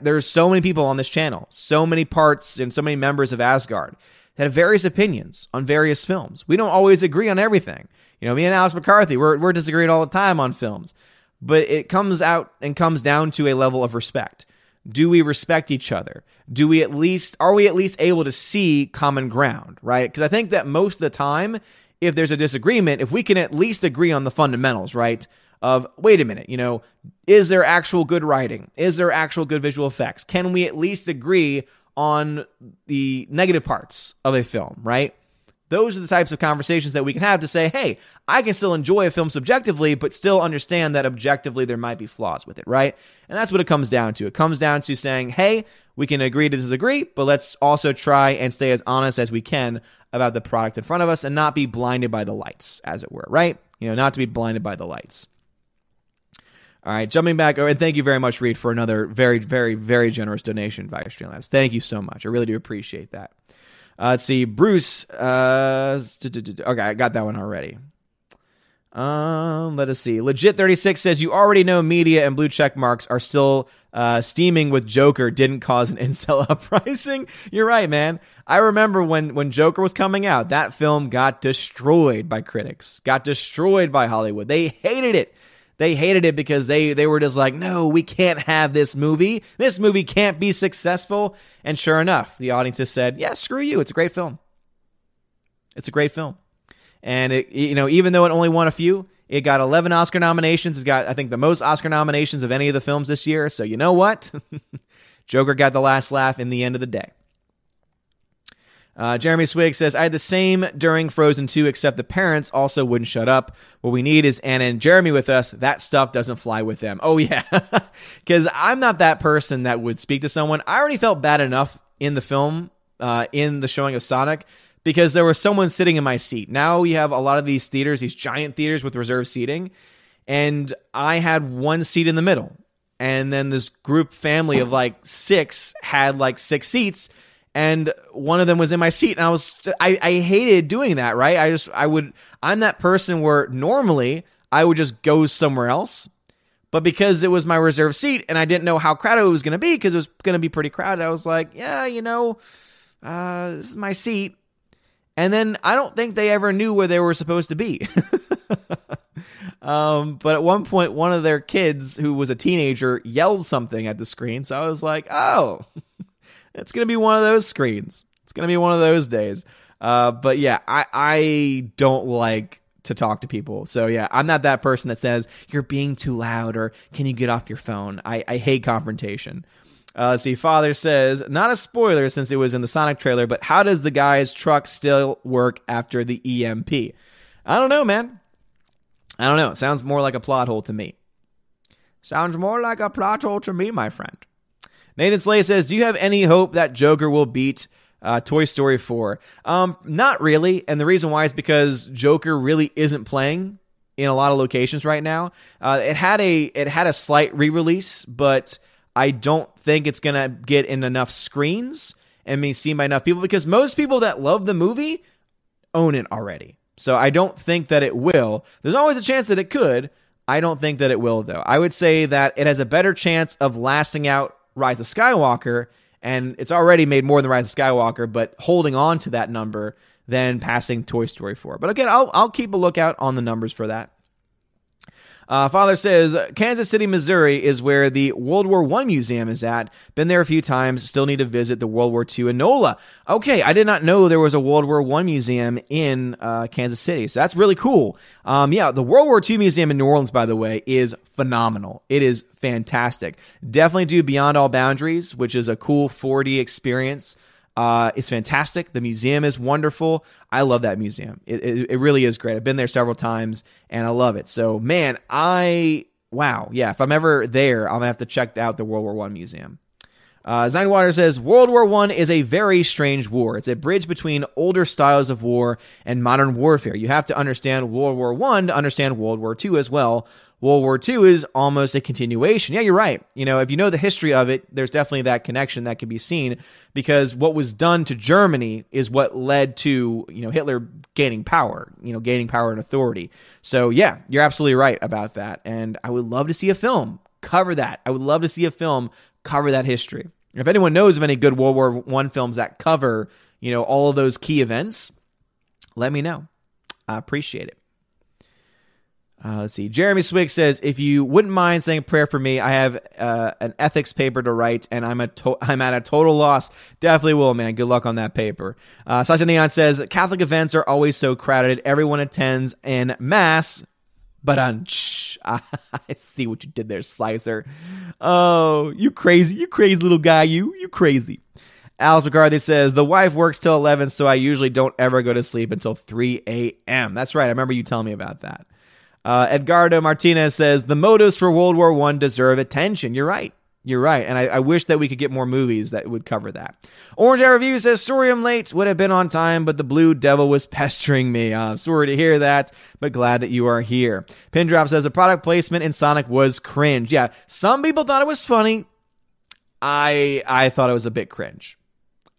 there's so many people on this channel, so many parts and so many members of Asgard that have various opinions on various films. We don't always agree on everything. You know, me and Alex McCarthy, we're, we're disagreeing all the time on films, but it comes out and comes down to a level of respect. Do we respect each other? Do we at least, are we at least able to see common ground, right? Because I think that most of the time, if there's a disagreement, if we can at least agree on the fundamentals, right? Of wait a minute, you know, is there actual good writing? Is there actual good visual effects? Can we at least agree on the negative parts of a film, right? Those are the types of conversations that we can have to say, hey, I can still enjoy a film subjectively, but still understand that objectively there might be flaws with it, right? And that's what it comes down to. It comes down to saying, hey, we can agree to disagree, but let's also try and stay as honest as we can about the product in front of us and not be blinded by the lights, as it were, right? You know, not to be blinded by the lights. All right, jumping back, oh, and thank you very much, Reed, for another very, very, very generous donation via Streamlabs. Thank you so much. I really do appreciate that. Uh, let's see, Bruce. Uh, okay, I got that one already. Um, let us see. Legit thirty six says you already know media and blue check marks are still uh, steaming with Joker didn't cause an incel uprising. You're right, man. I remember when when Joker was coming out, that film got destroyed by critics, got destroyed by Hollywood. They hated it they hated it because they they were just like, no, we can't have this movie. This movie can't be successful. And sure enough, the audiences said, yeah, screw you. It's a great film. It's a great film. And it, you know, even though it only won a few, it got 11 Oscar nominations. It's got, I think, the most Oscar nominations of any of the films this year. So you know what? Joker got the last laugh in the end of the day. Uh, Jeremy Swig says, I had the same during Frozen 2, except the parents also wouldn't shut up. What we need is Anna and Jeremy with us. That stuff doesn't fly with them. Oh, yeah. Because I'm not that person that would speak to someone. I already felt bad enough in the film, uh, in the showing of Sonic, because there was someone sitting in my seat. Now we have a lot of these theaters, these giant theaters with reserved seating. And I had one seat in the middle. And then this group family of like six had like six seats and one of them was in my seat and i was I, I hated doing that right? I just i would i'm that person where normally i would just go somewhere else but because it was my reserve seat and i didn't know how crowded it was going to be because it was going to be pretty crowded i was like yeah you know uh, this is my seat. And then i don't think they ever knew where they were supposed to be. Um, but at one point one of their kids who was a teenager yelled something at the screen so i was like oh it's to be one of those screens. It's to be one of those days. Uh, but yeah, I, I don't like to talk to people. So yeah, I'm not that person that says you're being too loud or can you get off your phone. I, I hate confrontation. Uh, see. Father says, not a spoiler since it was in the Sonic trailer, but how does the guy's truck still work after the EMP? I don't know, man. I don't know. It sounds more like a plot hole to me. Sounds more like a plot hole to me, my friend. Nathan Slay says, "Do you have any hope that Joker will beat uh, Toy Story 4?" Um, not really, and the reason why is because Joker really isn't playing in a lot of locations right now. Uh, it had a it had a slight re-release, but I don't think it's gonna get in enough screens and be seen by enough people because most people that love the movie own it already. So I don't think that it will. There's always a chance that it could. I don't think that it will, though. I would say that it has a better chance of lasting out Rise of Skywalker, and it's already made more than Rise of Skywalker, but holding on to that number than passing Toy Story 4. But again, I'll, I'll keep a lookout on the numbers for that. Uh, Father says Kansas City, Missouri is where the World War One museum is at. Been there a few times. Still need to visit the World War II in NOLA. Okay, I did not know there was a World War One museum in uh, Kansas City, so that's really cool. Um, yeah, the World War II museum in New Orleans, by the way, is phenomenal. It is fantastic. Definitely do Beyond All Boundaries, which is a cool 4D experience. Uh, it's fantastic. The museum is wonderful. I love that museum. It, it, it really is great. I've been there several times and I love it. So, man, I wow, yeah. If I'm ever there, I'm gonna have to check out the World War One museum. Uh, Water says World War One is a very strange war. It's a bridge between older styles of war and modern warfare. You have to understand World War One to understand World War Two as well. World War II is almost a continuation. Yeah, you're right. You know, if you know the history of it, there's definitely that connection that can be seen because what was done to Germany is what led to, you know, Hitler gaining power, you know, gaining power and authority. So, yeah, you're absolutely right about that. And I would love to see a film cover that. I would love to see a film cover that history. If anyone knows of any good World War One films that cover, you know, all of those key events, let me know. I appreciate it. Uh, let's see. Jeremy Swig says, "If you wouldn't mind saying a prayer for me, I have uh, an ethics paper to write, and I'm a to- I'm at a total loss. Definitely will, man. Good luck on that paper." Uh, Sasha Neon says, "Catholic events are always so crowded. Everyone attends in mass, but on I see what you did there, Slicer. Oh, you crazy, you crazy little guy, you you crazy." Alex McCarthy says, The wife works till 11, so I usually don't ever go to sleep until 3 a.m. That's right. I remember you telling me about that. Uh, Edgardo Martinez says the motives for World War One deserve attention. You're right. You're right, and I, I, wish that we could get more movies that would cover that. Orange Air Review says, "Sorry I'm late. Would have been on time, but the Blue Devil was pestering me. Uh, sorry to hear that, but glad that you are here." Pindrop says, "The product placement in Sonic was cringe. Yeah, some people thought it was funny. I I thought it was a bit cringe.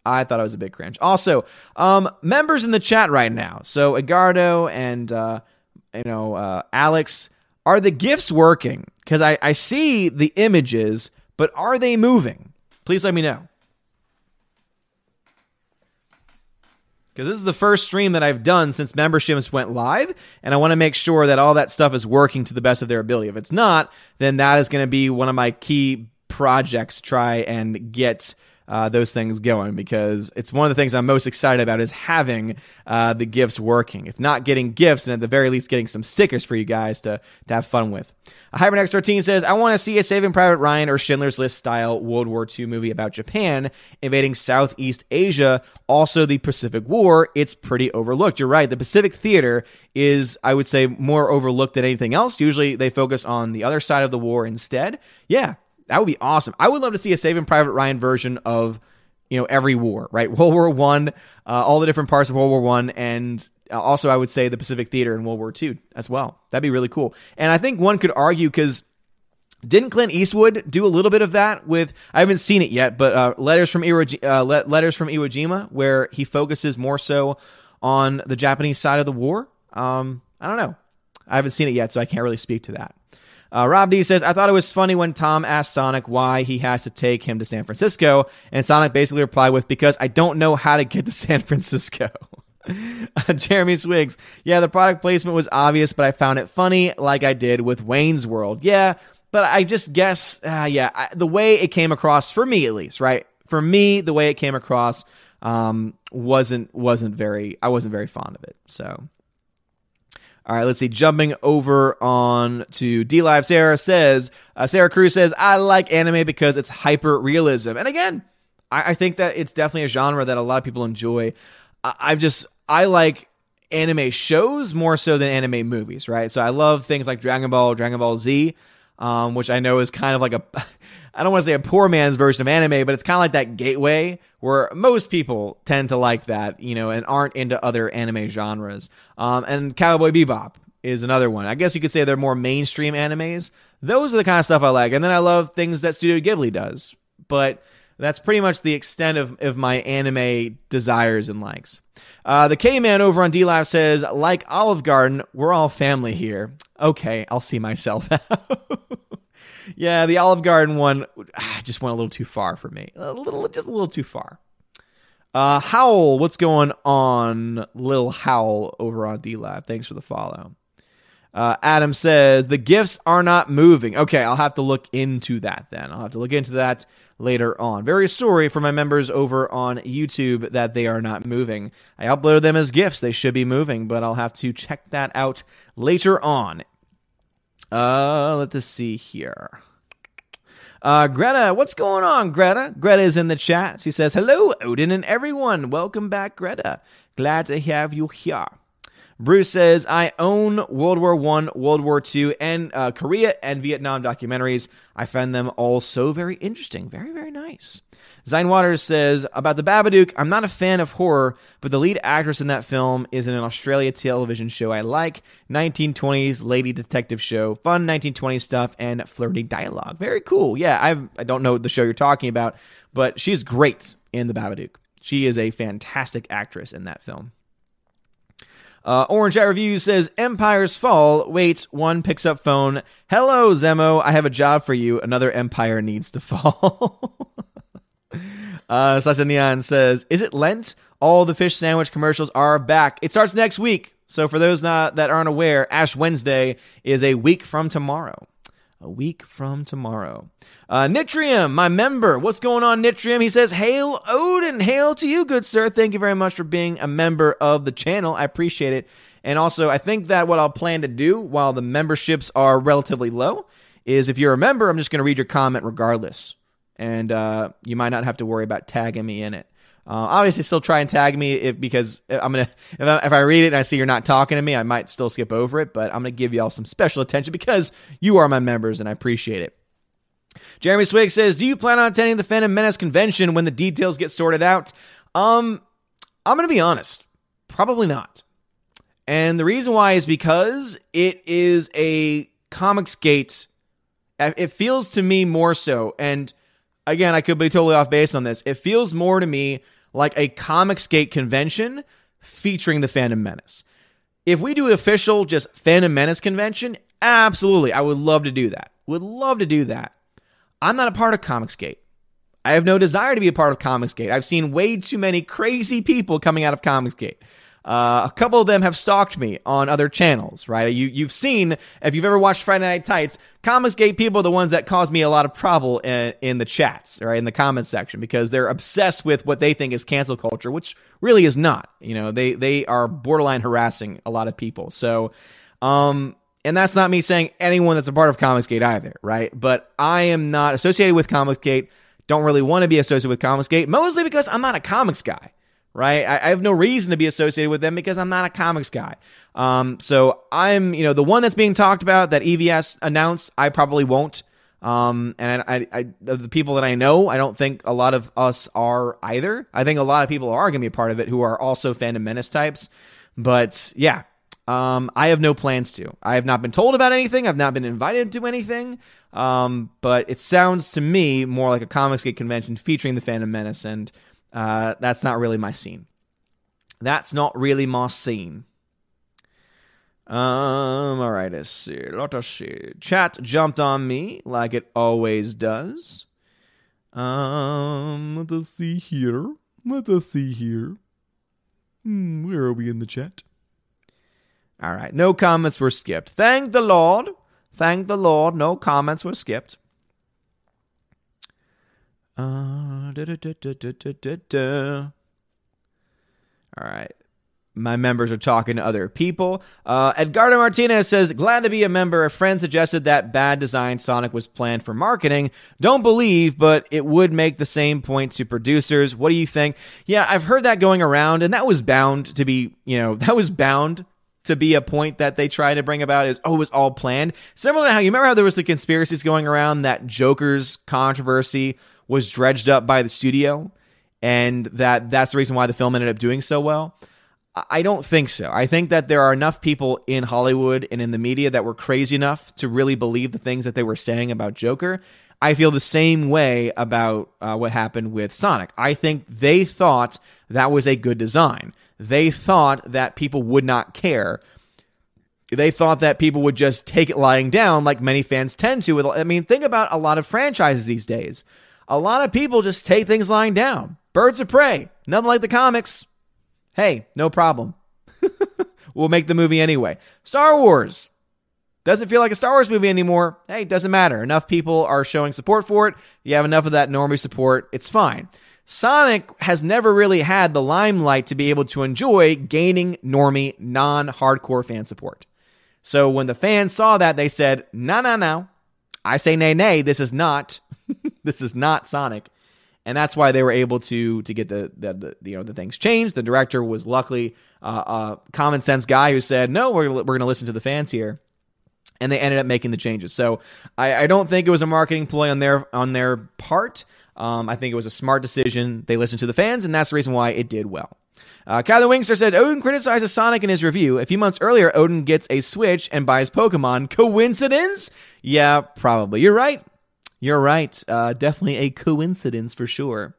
I thought it was a bit cringe. Also, um, members in the chat right now. So Edgardo and uh, you know, uh, Alex, are the gifts working? Because I, I see the images, but are they moving? Please let me know. Because this is the first stream that I've done since memberships went live, and I want to make sure that all that stuff is working to the best of their ability. If it's not, then that is going to be one of my key projects to try and get uh, those things going because it's one of the things I'm most excited about is having uh, the gifts working. If not getting gifts, and at the very least getting some stickers for you guys to, to have fun with. Hypernex 13 says, I want to see a Saving Private Ryan or Schindler's List style World War II movie about Japan invading Southeast Asia, also the Pacific War. It's pretty overlooked. You're right. The Pacific Theater is, I would say, more overlooked than anything else. Usually they focus on the other side of the war instead. Yeah, that would be awesome. I would love to see a Saving Private Ryan version of you know every war, right? World War One, uh, all the different parts of World War One, and uh, also I would say the Pacific Theater in World War Two as well. That'd be really cool. And I think one could argue because didn't Clint Eastwood do a little bit of that with? I haven't seen it yet, but uh, letters from Iwo, uh, letters from Iwo Jima, where he focuses more so on the Japanese side of the war. Um, I don't know. I haven't seen it yet, so I can't really speak to that. Uh, Rob D says, I thought it was funny when Tom asked Sonic why he has to take him to San Francisco, and Sonic basically replied with, Because I don't know how to get to San Francisco. uh, Jeremy Swigs, yeah, the product placement was obvious, but I found it funny, like I did with Wayne's World. Yeah, but I just guess, uh, yeah, I, the way it came across, for me at least, right? For me, the way it came across um, wasn't wasn't very. I wasn't very fond of it. So all right, let's see. Jumping over on to D Live, Sarah says, uh, Sarah Cruz says, I like anime because it's hyper realism. And again, I, I, think that it's definitely a genre that a lot of people enjoy. I, I've just, I like anime shows more so than anime movies, right? So I love things like Dragon Ball, Dragon Ball Z, um, which I know is kind of like a, I don't want to say a poor man's version of anime, but it's kind of like that gateway where most people tend to like that, you know, and aren't into other anime genres. Um, and Cowboy Bebop is another one. I guess you could say they're more mainstream animes. Those are the kind of stuff I like. And then I love things that Studio Ghibli does. But that's pretty much the extent of, of my anime desires and likes. Uh, the K Man over on D Live says, like Olive Garden, we're all family here. Okay, I'll see myself out yeah, the Olive Garden one ah, just went a little too far for me. A little, just a little too far. Uh, Howl, what's going on, Lil Howl over on D Live? Thanks for the follow. Uh, Adam says the gifts are not moving. Okay, I'll have to look into that then. I'll have to look into that later on. Very sorry for my members over on YouTube that they are not moving. I uploaded them as gifts. They should be moving, but I'll have to check that out later on. Uh, let us see here. Uh, Greta, what's going on, Greta? Greta is in the chat. She says, Hello, Odin and everyone. Welcome back, Greta. Glad to have you here. Bruce says, I own World War One, World War Two, and uh, Korea and Vietnam documentaries. I find them all so very interesting. Very, very nice. Zine Waters says, about the Babadook, I'm not a fan of horror, but the lead actress in that film is in an Australia television show I like. 1920s lady detective show. Fun 1920s stuff and flirty dialogue. Very cool. Yeah, I've, I don't know the show you're talking about, but she's great in the Babadook. She is a fantastic actress in that film. Uh, Orange Eye Review says Empires fall. Wait, one picks up phone. Hello, Zemo. I have a job for you. Another empire needs to fall. uh, Sasha Neon says, Is it Lent? All the fish sandwich commercials are back. It starts next week. So for those not, that aren't aware, Ash Wednesday is a week from tomorrow a week from tomorrow. Uh, Nitrium, my member. What's going on, Nitrium? He says, Hail Odin. Hail to you, good sir. Thank you very much for being a member of the channel. I appreciate it. And also, I think that what I'll plan to do while the memberships are relatively low is if you're a member, I'm just going to read your comment regardless. And uh, you might not have to worry about tagging me in it. Uh, obviously, still try and tag me if because I'm gonna if I, if I read it and I see you're not talking to me, I might still skip over it. But I'm gonna give y'all some special attention because you are my members and I appreciate it. Jeremy Swig says, "Do you plan on attending the Phantom Menace convention when the details get sorted out?" Um, I'm gonna be honest, probably not. And the reason why is because it is a comics gate. It feels to me more so, and again, I could be totally off base on this. It feels more to me like a Comicsgate convention featuring the Phantom Menace. If we do an official just Phantom Menace convention, absolutely, I would love to do that. Would love to do that. I'm not a part of Comicsgate. I have no desire to be a part of Comicsgate. I've seen way too many crazy people coming out of Comicsgate. Uh, a couple of them have stalked me on other channels, right? You, you've seen, if you've ever watched Friday Night Tights, Comicsgate people are the ones that cause me a lot of trouble in, in the chats, right? In the comments section, because they're obsessed with what they think is cancel culture, which really is not. You know, they, they are borderline harassing a lot of people. So, um, and that's not me saying anyone that's a part of Comicsgate either, right? But I am not associated with Comicsgate. Don't really want to be associated with Comicsgate, mostly because I'm not a comics guy right? I, I, have no reason to be associated with them because I'm not a comics guy. Um, so I'm, you know, the one that's being talked about that EVS announced, I probably won't. Um, and I, I, the people that I know, I don't think a lot of us are either. I think a lot of people are going to be a part of it who are also Phantom Menace types. But yeah, um, I have no plans to. I have not been told about anything. I've not been invited to anything. Um, but it sounds to me more like a Comics Comicsgate convention featuring the Phantom Menace, and uh, that's not really my scene. That's not really my scene. Um, all right, let's see. Let us see. Chat jumped on me like it always does. Um, let us see here. Let us see here. Hmm, where are we in the chat? All right, no comments were skipped. Thank the Lord. Thank the Lord. No comments were skipped. Uh, All right. My members are talking to other people. Uh, Edgardo Martinez says, Glad to be a member. A friend suggested that bad design Sonic was planned for marketing. Don't believe, but it would make the same point to producers. What do you think? Yeah, I've heard that going around, and that was bound to be, you know, that was bound to be a point that they try to bring about is oh it was all planned similar to how you remember how there was the conspiracies going around that joker's controversy was dredged up by the studio and that that's the reason why the film ended up doing so well. I don't think so. I think that there are enough people in Hollywood and in the media that were crazy enough to really believe the things that they were saying about Joker. I feel the same way about uh, what happened with Sonic. I think they thought that was a good design. They thought that people would not care. They thought that people would just take it lying down, like many fans tend to. With, I mean, think about a lot of franchises these days a lot of people just take things lying down. Birds of prey, nothing like the comics. Hey, no problem. we'll make the movie anyway. Star Wars, Doesn't feel like a Star Wars movie anymore. Hey, doesn't matter. Enough people are showing support for it. You have enough of that normie support. It's fine. Sonic has never really had the limelight to be able to enjoy gaining normie, non hardcore fan support. So when the fans saw that, they said, no, no, no. I say nay, nay. This is not, this is not Sonic. And that's why they were able to to get the, the, the you know the things changed. The director was luckily uh, a common sense guy who said, no, we're, we're going to listen to the fans here and they ended up making the changes. So I, I, don't think it was a marketing ploy on their on their part. Um, I think it was a smart decision. They listened to the fans, and that's the reason why it did well. Uh, Wingster said Odin criticizes Sonic in his review. A few months earlier, Odin gets a Switch and buys Pokemon. Coincidence? Yeah, probably. You're right. You're right. Uh, definitely a coincidence for sure.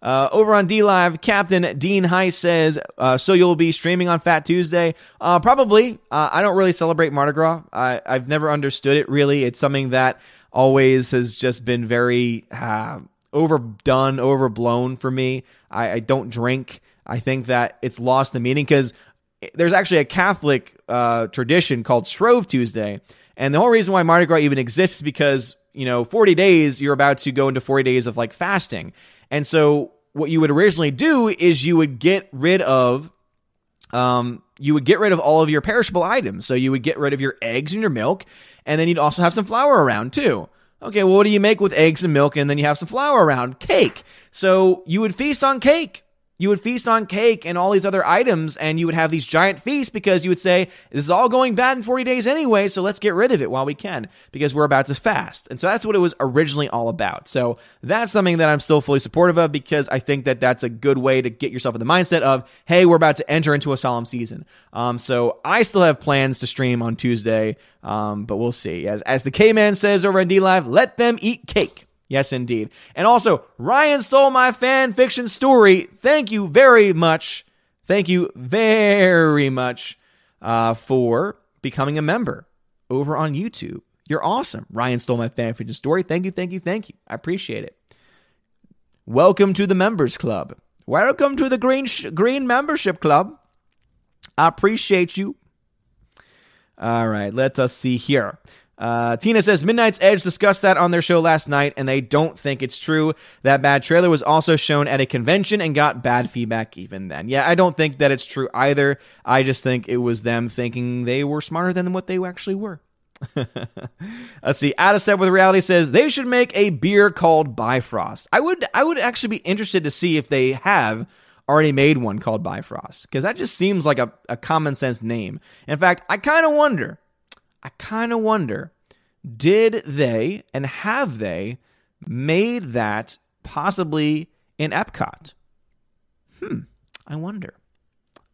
Uh, over on D Live, Captain Dean Heist says, uh, "So you'll be streaming on Fat Tuesday? Uh, probably. Uh, I don't really celebrate Mardi Gras. I, have never understood it really. It's something that always has just been very uh, overdone, overblown for me. I, I, don't drink. I think that it's lost the meaning because there's actually a Catholic uh, tradition called Shrove Tuesday, and the whole reason why Mardi Gras even exists is because you know 40 days you're about to go into 40 days of like fasting." And so what you would originally do is you would get rid of um, you would get rid of all of your perishable items. So you would get rid of your eggs and your milk, and then you'd also have some flour around too. Okay, well, what do you make with eggs and milk and then you have some flour around? Cake. So you would feast on cake you would feast on cake and all these other items, and you would have these giant feasts because you would say, This is all going bad in 40 days anyway, so let's get rid of it while we can because we're about to fast. And so that's what it was originally all about. So that's something that I'm still fully supportive of because I think that that's a good way to get yourself in the mindset of, Hey, we're about to enter into a solemn season. Um, so I still have plans to stream on Tuesday, um, but we'll see. As, as the K Man says over on Live, let them eat cake. Yes, indeed. And also, Ryan stole my fan fiction story. Thank you very much. Thank you very much uh, for becoming a member over on YouTube. You're awesome. Ryan stole my fan fiction story. Thank you, thank you, thank you. I appreciate it. Welcome to the members club. Welcome to the green sh- green membership club. I appreciate you. All right, let us see here. Uh, Tina says Midnight's Edge discussed that on their show last night, and they don't think it's true. That bad trailer was also shown at a convention and got bad feedback even then. Yeah, I don't think that it's true either. I just think it was them thinking they were smarter than what they actually were. Let's see. Out of step with reality says they should make a beer called Bifrost. I would, I would actually be interested to see if they have already made one called Bifrost because that just seems like a, a common sense name. In fact, I kind of wonder I kind of wonder did they and have they made that possibly in Epcot? Hmm, I wonder.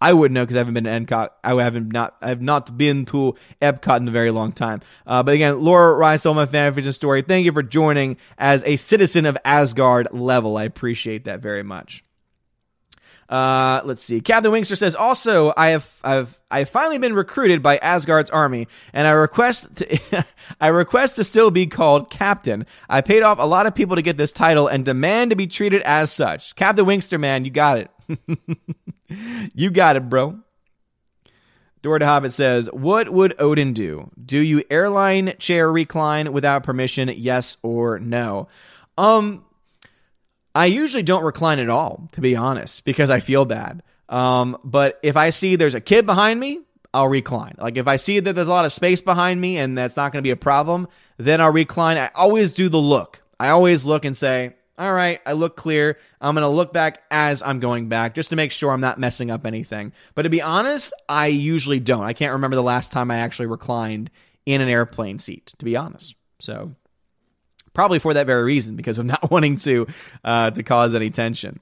I wouldn't know because I haven't been to Epcot. I haven't not. I have not been to Epcot in a very long time. Uh, but again, Laura Rhinestone, my fan fiction story. Thank you for joining as a citizen of Asgard level. I appreciate that very much. Uh, let's see. Captain Wingster says, also, I have, I've, I've finally been recruited by Asgard's army, and I request, to, I request to still be called Captain. I paid off a lot of people to get this title and demand to be treated as such. Captain Wingster, man, you got it. you got it, bro. Dora de Hobbit says, What would Odin do? Do you airline chair recline without permission? Yes or no? Um, I usually don't recline at all, to be honest, because I feel bad. Um, but if I see there's a kid behind me, I'll recline. Like if I see that there's a lot of space behind me and that's not going to be a problem, then I'll recline. I always do the look. I always look and say, all right, I look clear. I'm going to look back as I'm going back just to make sure I'm not messing up anything. But to be honest, I usually don't. I can't remember the last time I actually reclined in an airplane seat, to be honest. So probably for that very reason, because of not wanting to uh, to cause any tension.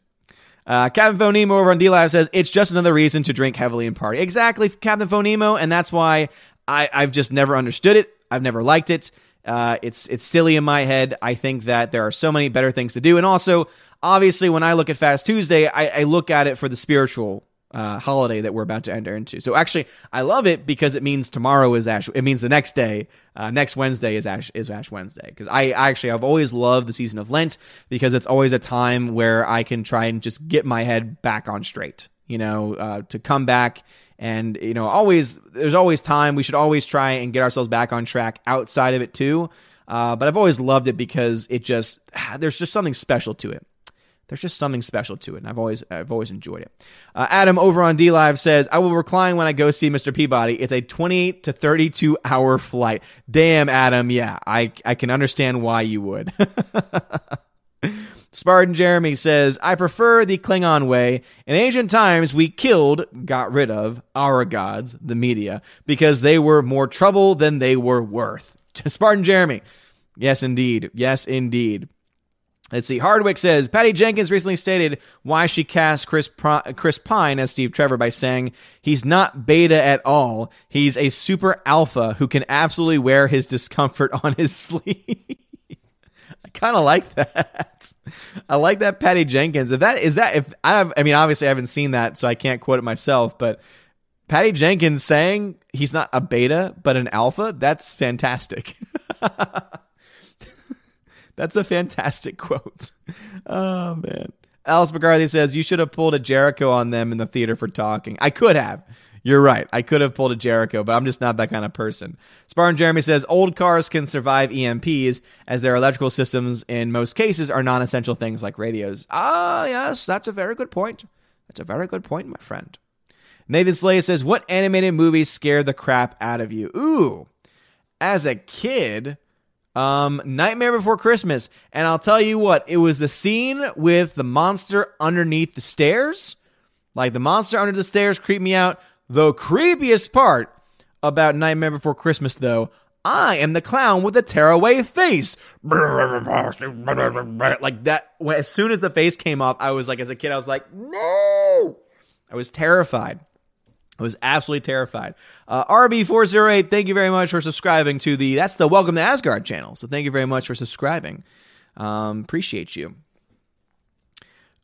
Uh, Captain Phonemo over on DLive says it's just another reason to drink heavily and party. Exactly, Captain Phonemo, and that's why I, I've just never understood it. I've never liked it. Uh, it's it's silly in my head. I think that there are so many better things to do, and also obviously when I look at Fast Tuesday, I, I look at it for the spiritual uh, holiday that we're about to enter into. So actually, I love it because it means tomorrow is Ash. It means the next day, uh, next Wednesday is Ash is Ash Wednesday. Because I actually I've always loved the season of Lent because it's always a time where I can try and just get my head back on straight. you know, uh, to come back and you know, always there's always time. We should always try and get ourselves back on track outside of it too. Uh, but I've always loved it because it just there's just something special to it. There's just something special to it, and I've always I've always enjoyed it. Uh, Adam over on D Live says, "I will recline when I go see Mr. Peabody. It's a 28 to 32 hour flight. Damn, Adam, yeah, I I can understand why you would." Spartan Jeremy says, I prefer the Klingon way. In ancient times, we killed, got rid of, our gods, the media, because they were more trouble than they were worth. Spartan Jeremy. Yes, indeed. Yes, indeed. Let's see. Hardwick says Patty Jenkins recently stated why she cast Chris Chris Pine as Steve Trevor by saying he's not beta at all. He's a super alpha who can absolutely wear his discomfort on his sleeve. I kind of like that. I like that Patty Jenkins. If that is that if I have, I mean obviously I haven't seen that so I can't quote it myself, but Patty Jenkins saying he's not a beta but an alpha, that's fantastic. That's a fantastic quote. Oh man. Alex McCarthy says you should have pulled a Jericho on them in the theater for talking. I could have. You're right. I could have pulled a Jericho, but I'm just not that kind of person. Spartan Jeremy says old cars can survive EMPs as their electrical systems in most cases are non-essential things like radios. Ah, yes, that's a very good point. That's a very good point, my friend. Nathan Slay says, "What animated movies scared the crap out of you?" Ooh, as a kid, um, Nightmare Before Christmas. And I'll tell you what, it was the scene with the monster underneath the stairs. Like the monster under the stairs creeped me out. The creepiest part about Nightmare Before Christmas, though, I am the clown with the tearaway face. Like that. As soon as the face came off, I was like, as a kid, I was like, no. I was terrified. I was absolutely terrified. Uh, RB408, thank you very much for subscribing to the, that's the Welcome to Asgard channel. So thank you very much for subscribing. Um, appreciate you.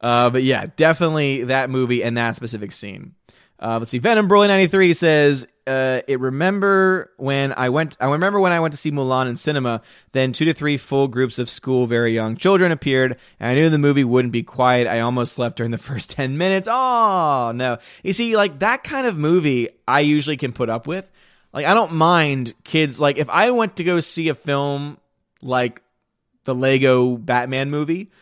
Uh, but yeah, definitely that movie and that specific scene. Uh, let's see. Venom Broly ninety three says uh, it. Remember when I went? I remember when I went to see Mulan in cinema. Then two to three full groups of school, very young children appeared, and I knew the movie wouldn't be quiet. I almost slept during the first ten minutes. Oh no! You see, like that kind of movie, I usually can put up with. Like I don't mind kids. Like if I went to go see a film like the Lego Batman movie,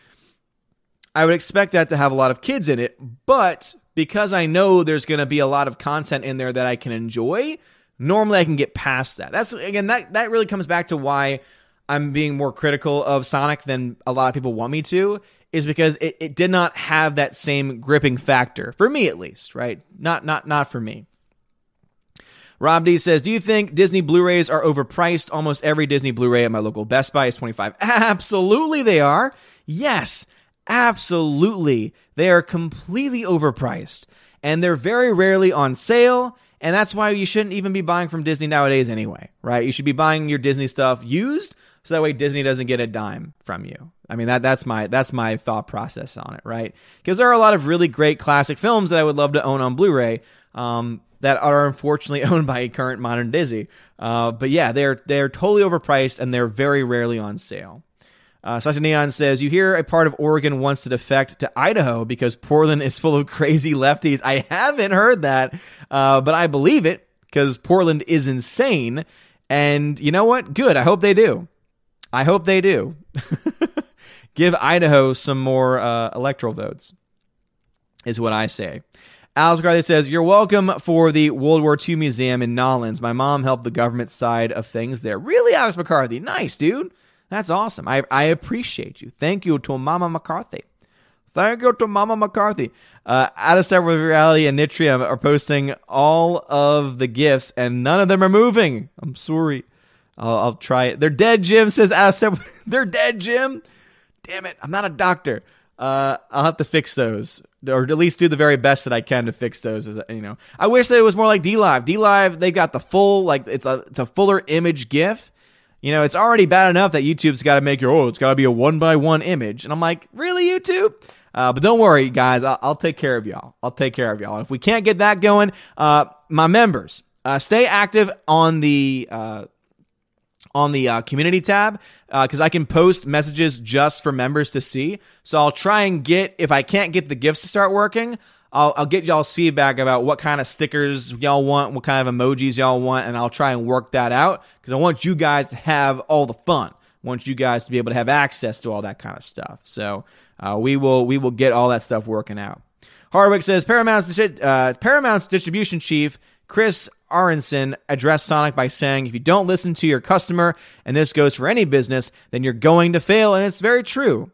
I would expect that to have a lot of kids in it, but because I know there's going to be a lot of content in there that I can enjoy, normally I can get past that. That's again that that really comes back to why I'm being more critical of Sonic than a lot of people want me to is because it, it did not have that same gripping factor for me at least, right? Not not not for me. Rob D says, "Do you think Disney Blu-rays are overpriced? Almost every Disney Blu-ray at my local Best Buy is 25. Absolutely they are. Yes. Absolutely. They are completely overpriced and they're very rarely on sale. And that's why you shouldn't even be buying from Disney nowadays anyway, right? You should be buying your Disney stuff used so that way Disney doesn't get a dime from you. I mean that that's my that's my thought process on it, right? Because there are a lot of really great classic films that I would love to own on Blu-ray um, that are unfortunately owned by current modern Disney. Uh, but yeah, they're they're totally overpriced and they're very rarely on sale. Uh, Sasha Neon says, You hear a part of Oregon wants to defect to Idaho because Portland is full of crazy lefties. I haven't heard that, uh, but I believe it because Portland is insane. And you know what? Good. I hope they do. I hope they do. Give Idaho some more uh, electoral votes, is what I say. Alex McCarthy says, You're welcome for the World War II Museum in Nollins. My mom helped the government side of things there. Really, Alex McCarthy? Nice, dude. That's awesome. I, I appreciate you. Thank you to Mama McCarthy. Thank you to Mama McCarthy. Uh, Out of Step with Reality and Nitrium are posting all of the gifts, and none of them are moving. I'm sorry. I'll, I'll try it. They're dead, Jim says Out of Step. They're dead, Jim. Damn it. I'm not a doctor. Uh, I'll have to fix those, or at least do the very best that I can to fix those. As you know, I wish that it was more like DLive. D Live, they got the full like it's a it's a fuller image GIF you know, it's already bad enough that YouTube's got to make your, oh, it's got to be a one by one image. And I'm like, really, YouTube? Uh, but don't worry, guys. I'll, I'll, take care of y'all. I'll take care of y'all. If we can't get that going, uh, my members, uh, stay active on the uh, on the uh, community tab because uh, I can post messages just for members to see. So I'll try and get if I can't get the gifts to start working, I'll, I'll get y'all's feedback about what kind of stickers y'all want, what kind of emojis y'all want, and I'll try and work that out because I want you guys to have all the fun. I want you guys to be able to have access to all that kind of stuff. So uh, we will we will get all that stuff working out. Hardwick says Paramount's uh, Paramount's distribution chief Chris Aronson addressed Sonic by saying, "If you don't listen to your customer, and this goes for any business, then you're going to fail." And it's very true.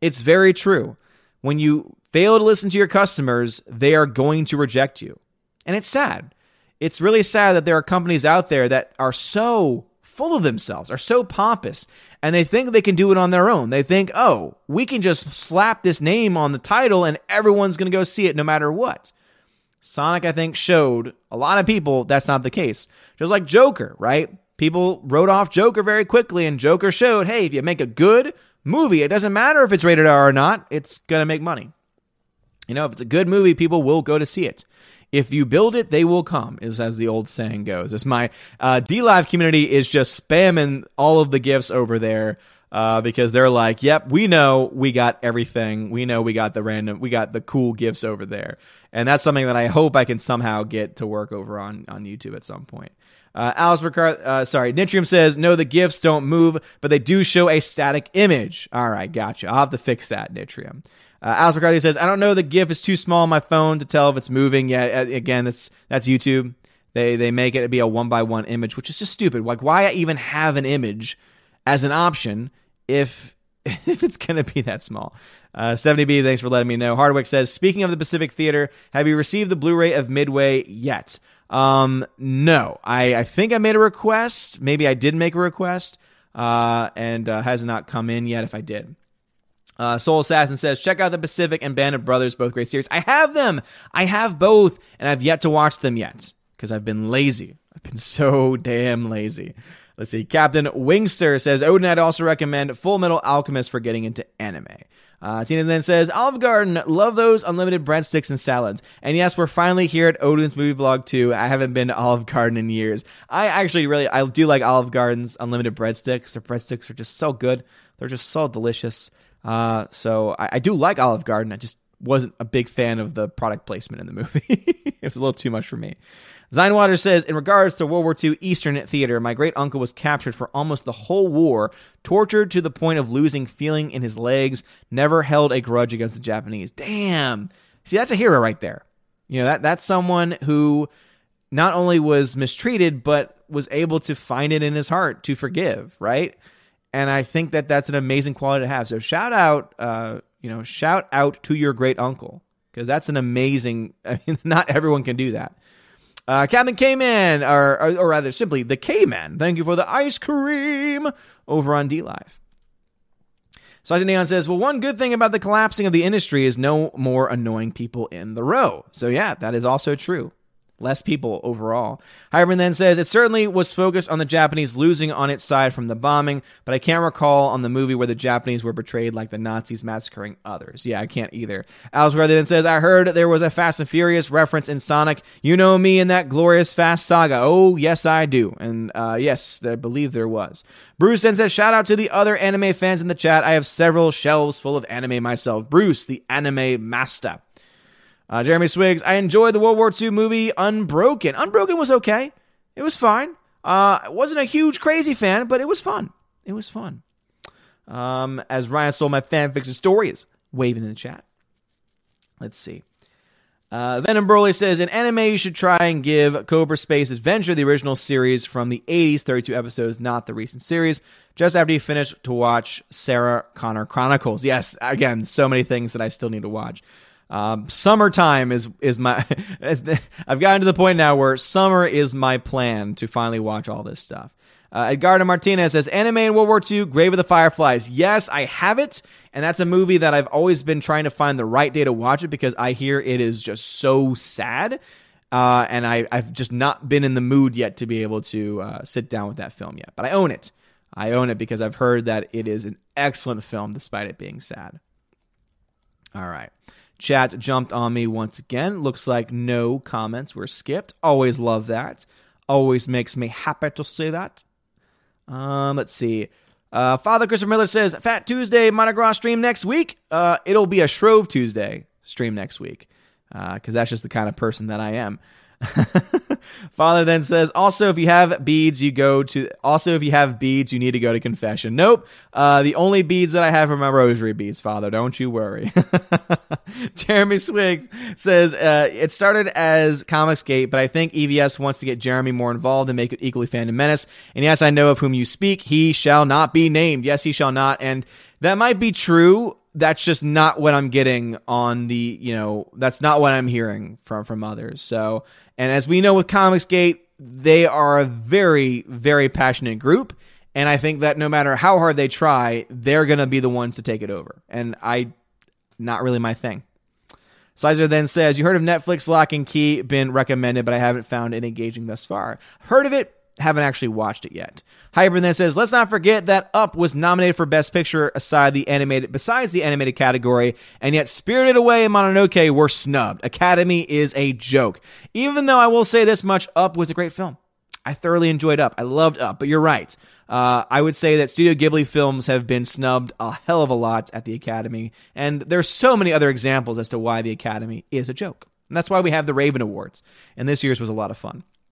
It's very true. When you fail to listen to your customers, they are going to reject you. And it's sad. It's really sad that there are companies out there that are so full of themselves, are so pompous, and they think they can do it on their own. They think, oh, we can just slap this name on the title and everyone's going to go see it no matter what. Sonic, I think, showed a lot of people that's not the case. Just like Joker, right? People wrote off Joker very quickly, and Joker showed hey, if you make a good movie, it doesn't matter if it's rated R or not, it's going to make money. You know, if it's a good movie, people will go to see it. If you build it, they will come, is as the old saying goes. As my uh, DLive community is just spamming all of the gifts over there uh, because they're like, "Yep, we know we got everything. We know we got the random, we got the cool gifts over there." And that's something that I hope I can somehow get to work over on on YouTube at some point. Uh, Alice Ricard, uh, sorry, Nitrium says, no, the GIFs don't move, but they do show a static image. All right, gotcha. I'll have to fix that, Nitrium. Uh, Alex McCarthy says, I don't know, the GIF is too small on my phone to tell if it's moving. Yeah, again, that's that's YouTube. They they make it be a one by one image, which is just stupid. Like, why I even have an image as an option if if it's gonna be that small? Uh, 70B, thanks for letting me know. Hardwick says, speaking of the Pacific Theater, have you received the Blu-ray of Midway yet? Um, no, I, I think I made a request. Maybe I did make a request, uh, and uh, has not come in yet. If I did. Uh, Soul Assassin says, check out the Pacific and Band of Brothers, both great series. I have them. I have both, and I've yet to watch them yet because I've been lazy. I've been so damn lazy. Let's see. Captain Wingster says, Odin, I'd also recommend Full Metal Alchemist for getting into anime. Uh, Tina then says, Olive Garden, love those unlimited breadsticks and salads. And yes, we're finally here at Odin's Movie Blog too. I haven't been to Olive Garden in years. I actually really, I do like Olive Garden's unlimited breadsticks. Their breadsticks are just so good. They're just so delicious. Uh, so I, I do like Olive Garden. I just wasn't a big fan of the product placement in the movie. it was a little too much for me. Zinewater says, in regards to World War II Eastern theater, my great uncle was captured for almost the whole war, tortured to the point of losing feeling in his legs, never held a grudge against the Japanese. Damn. See, that's a hero right there. You know, that that's someone who not only was mistreated, but was able to find it in his heart to forgive, right? And I think that that's an amazing quality to have. So shout out, uh, you know, shout out to your great uncle because that's an amazing. I mean, not everyone can do that. Uh, Captain K-Man, or, or, or, rather simply the K-Man. Thank you for the ice cream over on D Live. Sergeant Neon says, well, one good thing about the collapsing of the industry is no more annoying people in the row. So yeah, that is also true less people overall. Hyman then says it certainly was focused on the Japanese losing on its side from the bombing, but I can't recall on the movie where the Japanese were portrayed like the Nazis massacring others. Yeah, I can't either. Alex then says, I heard there was a Fast and Furious reference in Sonic. You know me in that glorious Fast saga. Oh, yes, I do. And uh, yes, I believe there was. Bruce then says, shout out to the other anime fans in the chat. I have several shelves full of anime myself. Bruce, the anime master. Uh, Jeremy Swiggs, I enjoyed the World War II movie Unbroken. Unbroken was okay. It was fine. Uh, I wasn't a huge crazy fan, but it was fun. It was fun. Um, as Ryan stole my fan fiction story is waving in the chat. Let's see. Uh, Venom Broly says, in anime, you should try and give Cobra Space Adventure the original series from the 80s, 32 episodes, not the recent series, just after you finish to watch Sarah Connor Chronicles. Yes, again, so many things that I still need to watch. Um, summertime is is my. I've gotten to the point now where summer is my plan to finally watch all this stuff. Uh, Edgardo Martinez says anime in World War II, Grave of the Fireflies. Yes, I have it, and that's a movie that I've always been trying to find the right day to watch it because I hear it is just so sad, uh, and I, I've just not been in the mood yet to be able to uh, sit down with that film yet. But I own it. I own it because I've heard that it is an excellent film despite it being sad. All right. Chat jumped on me once again. Looks like no comments were skipped. Always love that. Always makes me happy to see that. Um, let's see. Uh, Father Christopher Miller says Fat Tuesday Gras stream next week. Uh, it'll be a Shrove Tuesday stream next week. because uh, that's just the kind of person that I am. Father then says, also, if you have beads, you go to, also, if you have beads, you need to go to confession. Nope. Uh, the only beads that I have are my rosary beads, Father. Don't you worry. Jeremy Swiggs says, uh, it started as Comicsgate, but I think EVS wants to get Jeremy more involved and make it equally Phantom Menace. And yes, I know of whom you speak. He shall not be named. Yes, he shall not. And that might be true that's just not what I'm getting on the, you know, that's not what I'm hearing from from others. So, and as we know with Comicsgate, they are a very very passionate group, and I think that no matter how hard they try, they're going to be the ones to take it over. And I not really my thing. Sizer then says, "You heard of Netflix Locke and Key been recommended, but I haven't found it engaging thus far. Heard of it, haven't actually watched it yet. Hyper then says, let's not forget that Up was nominated for Best Picture aside the animated besides the animated category, and yet Spirited Away and Mononoke were snubbed. Academy is a joke. Even though I will say this much, Up was a great film. I thoroughly enjoyed Up. I loved Up, but you're right. Uh, I would say that Studio Ghibli films have been snubbed a hell of a lot at the Academy, and there's so many other examples as to why the Academy is a joke. And that's why we have the Raven Awards. And this year's was a lot of fun.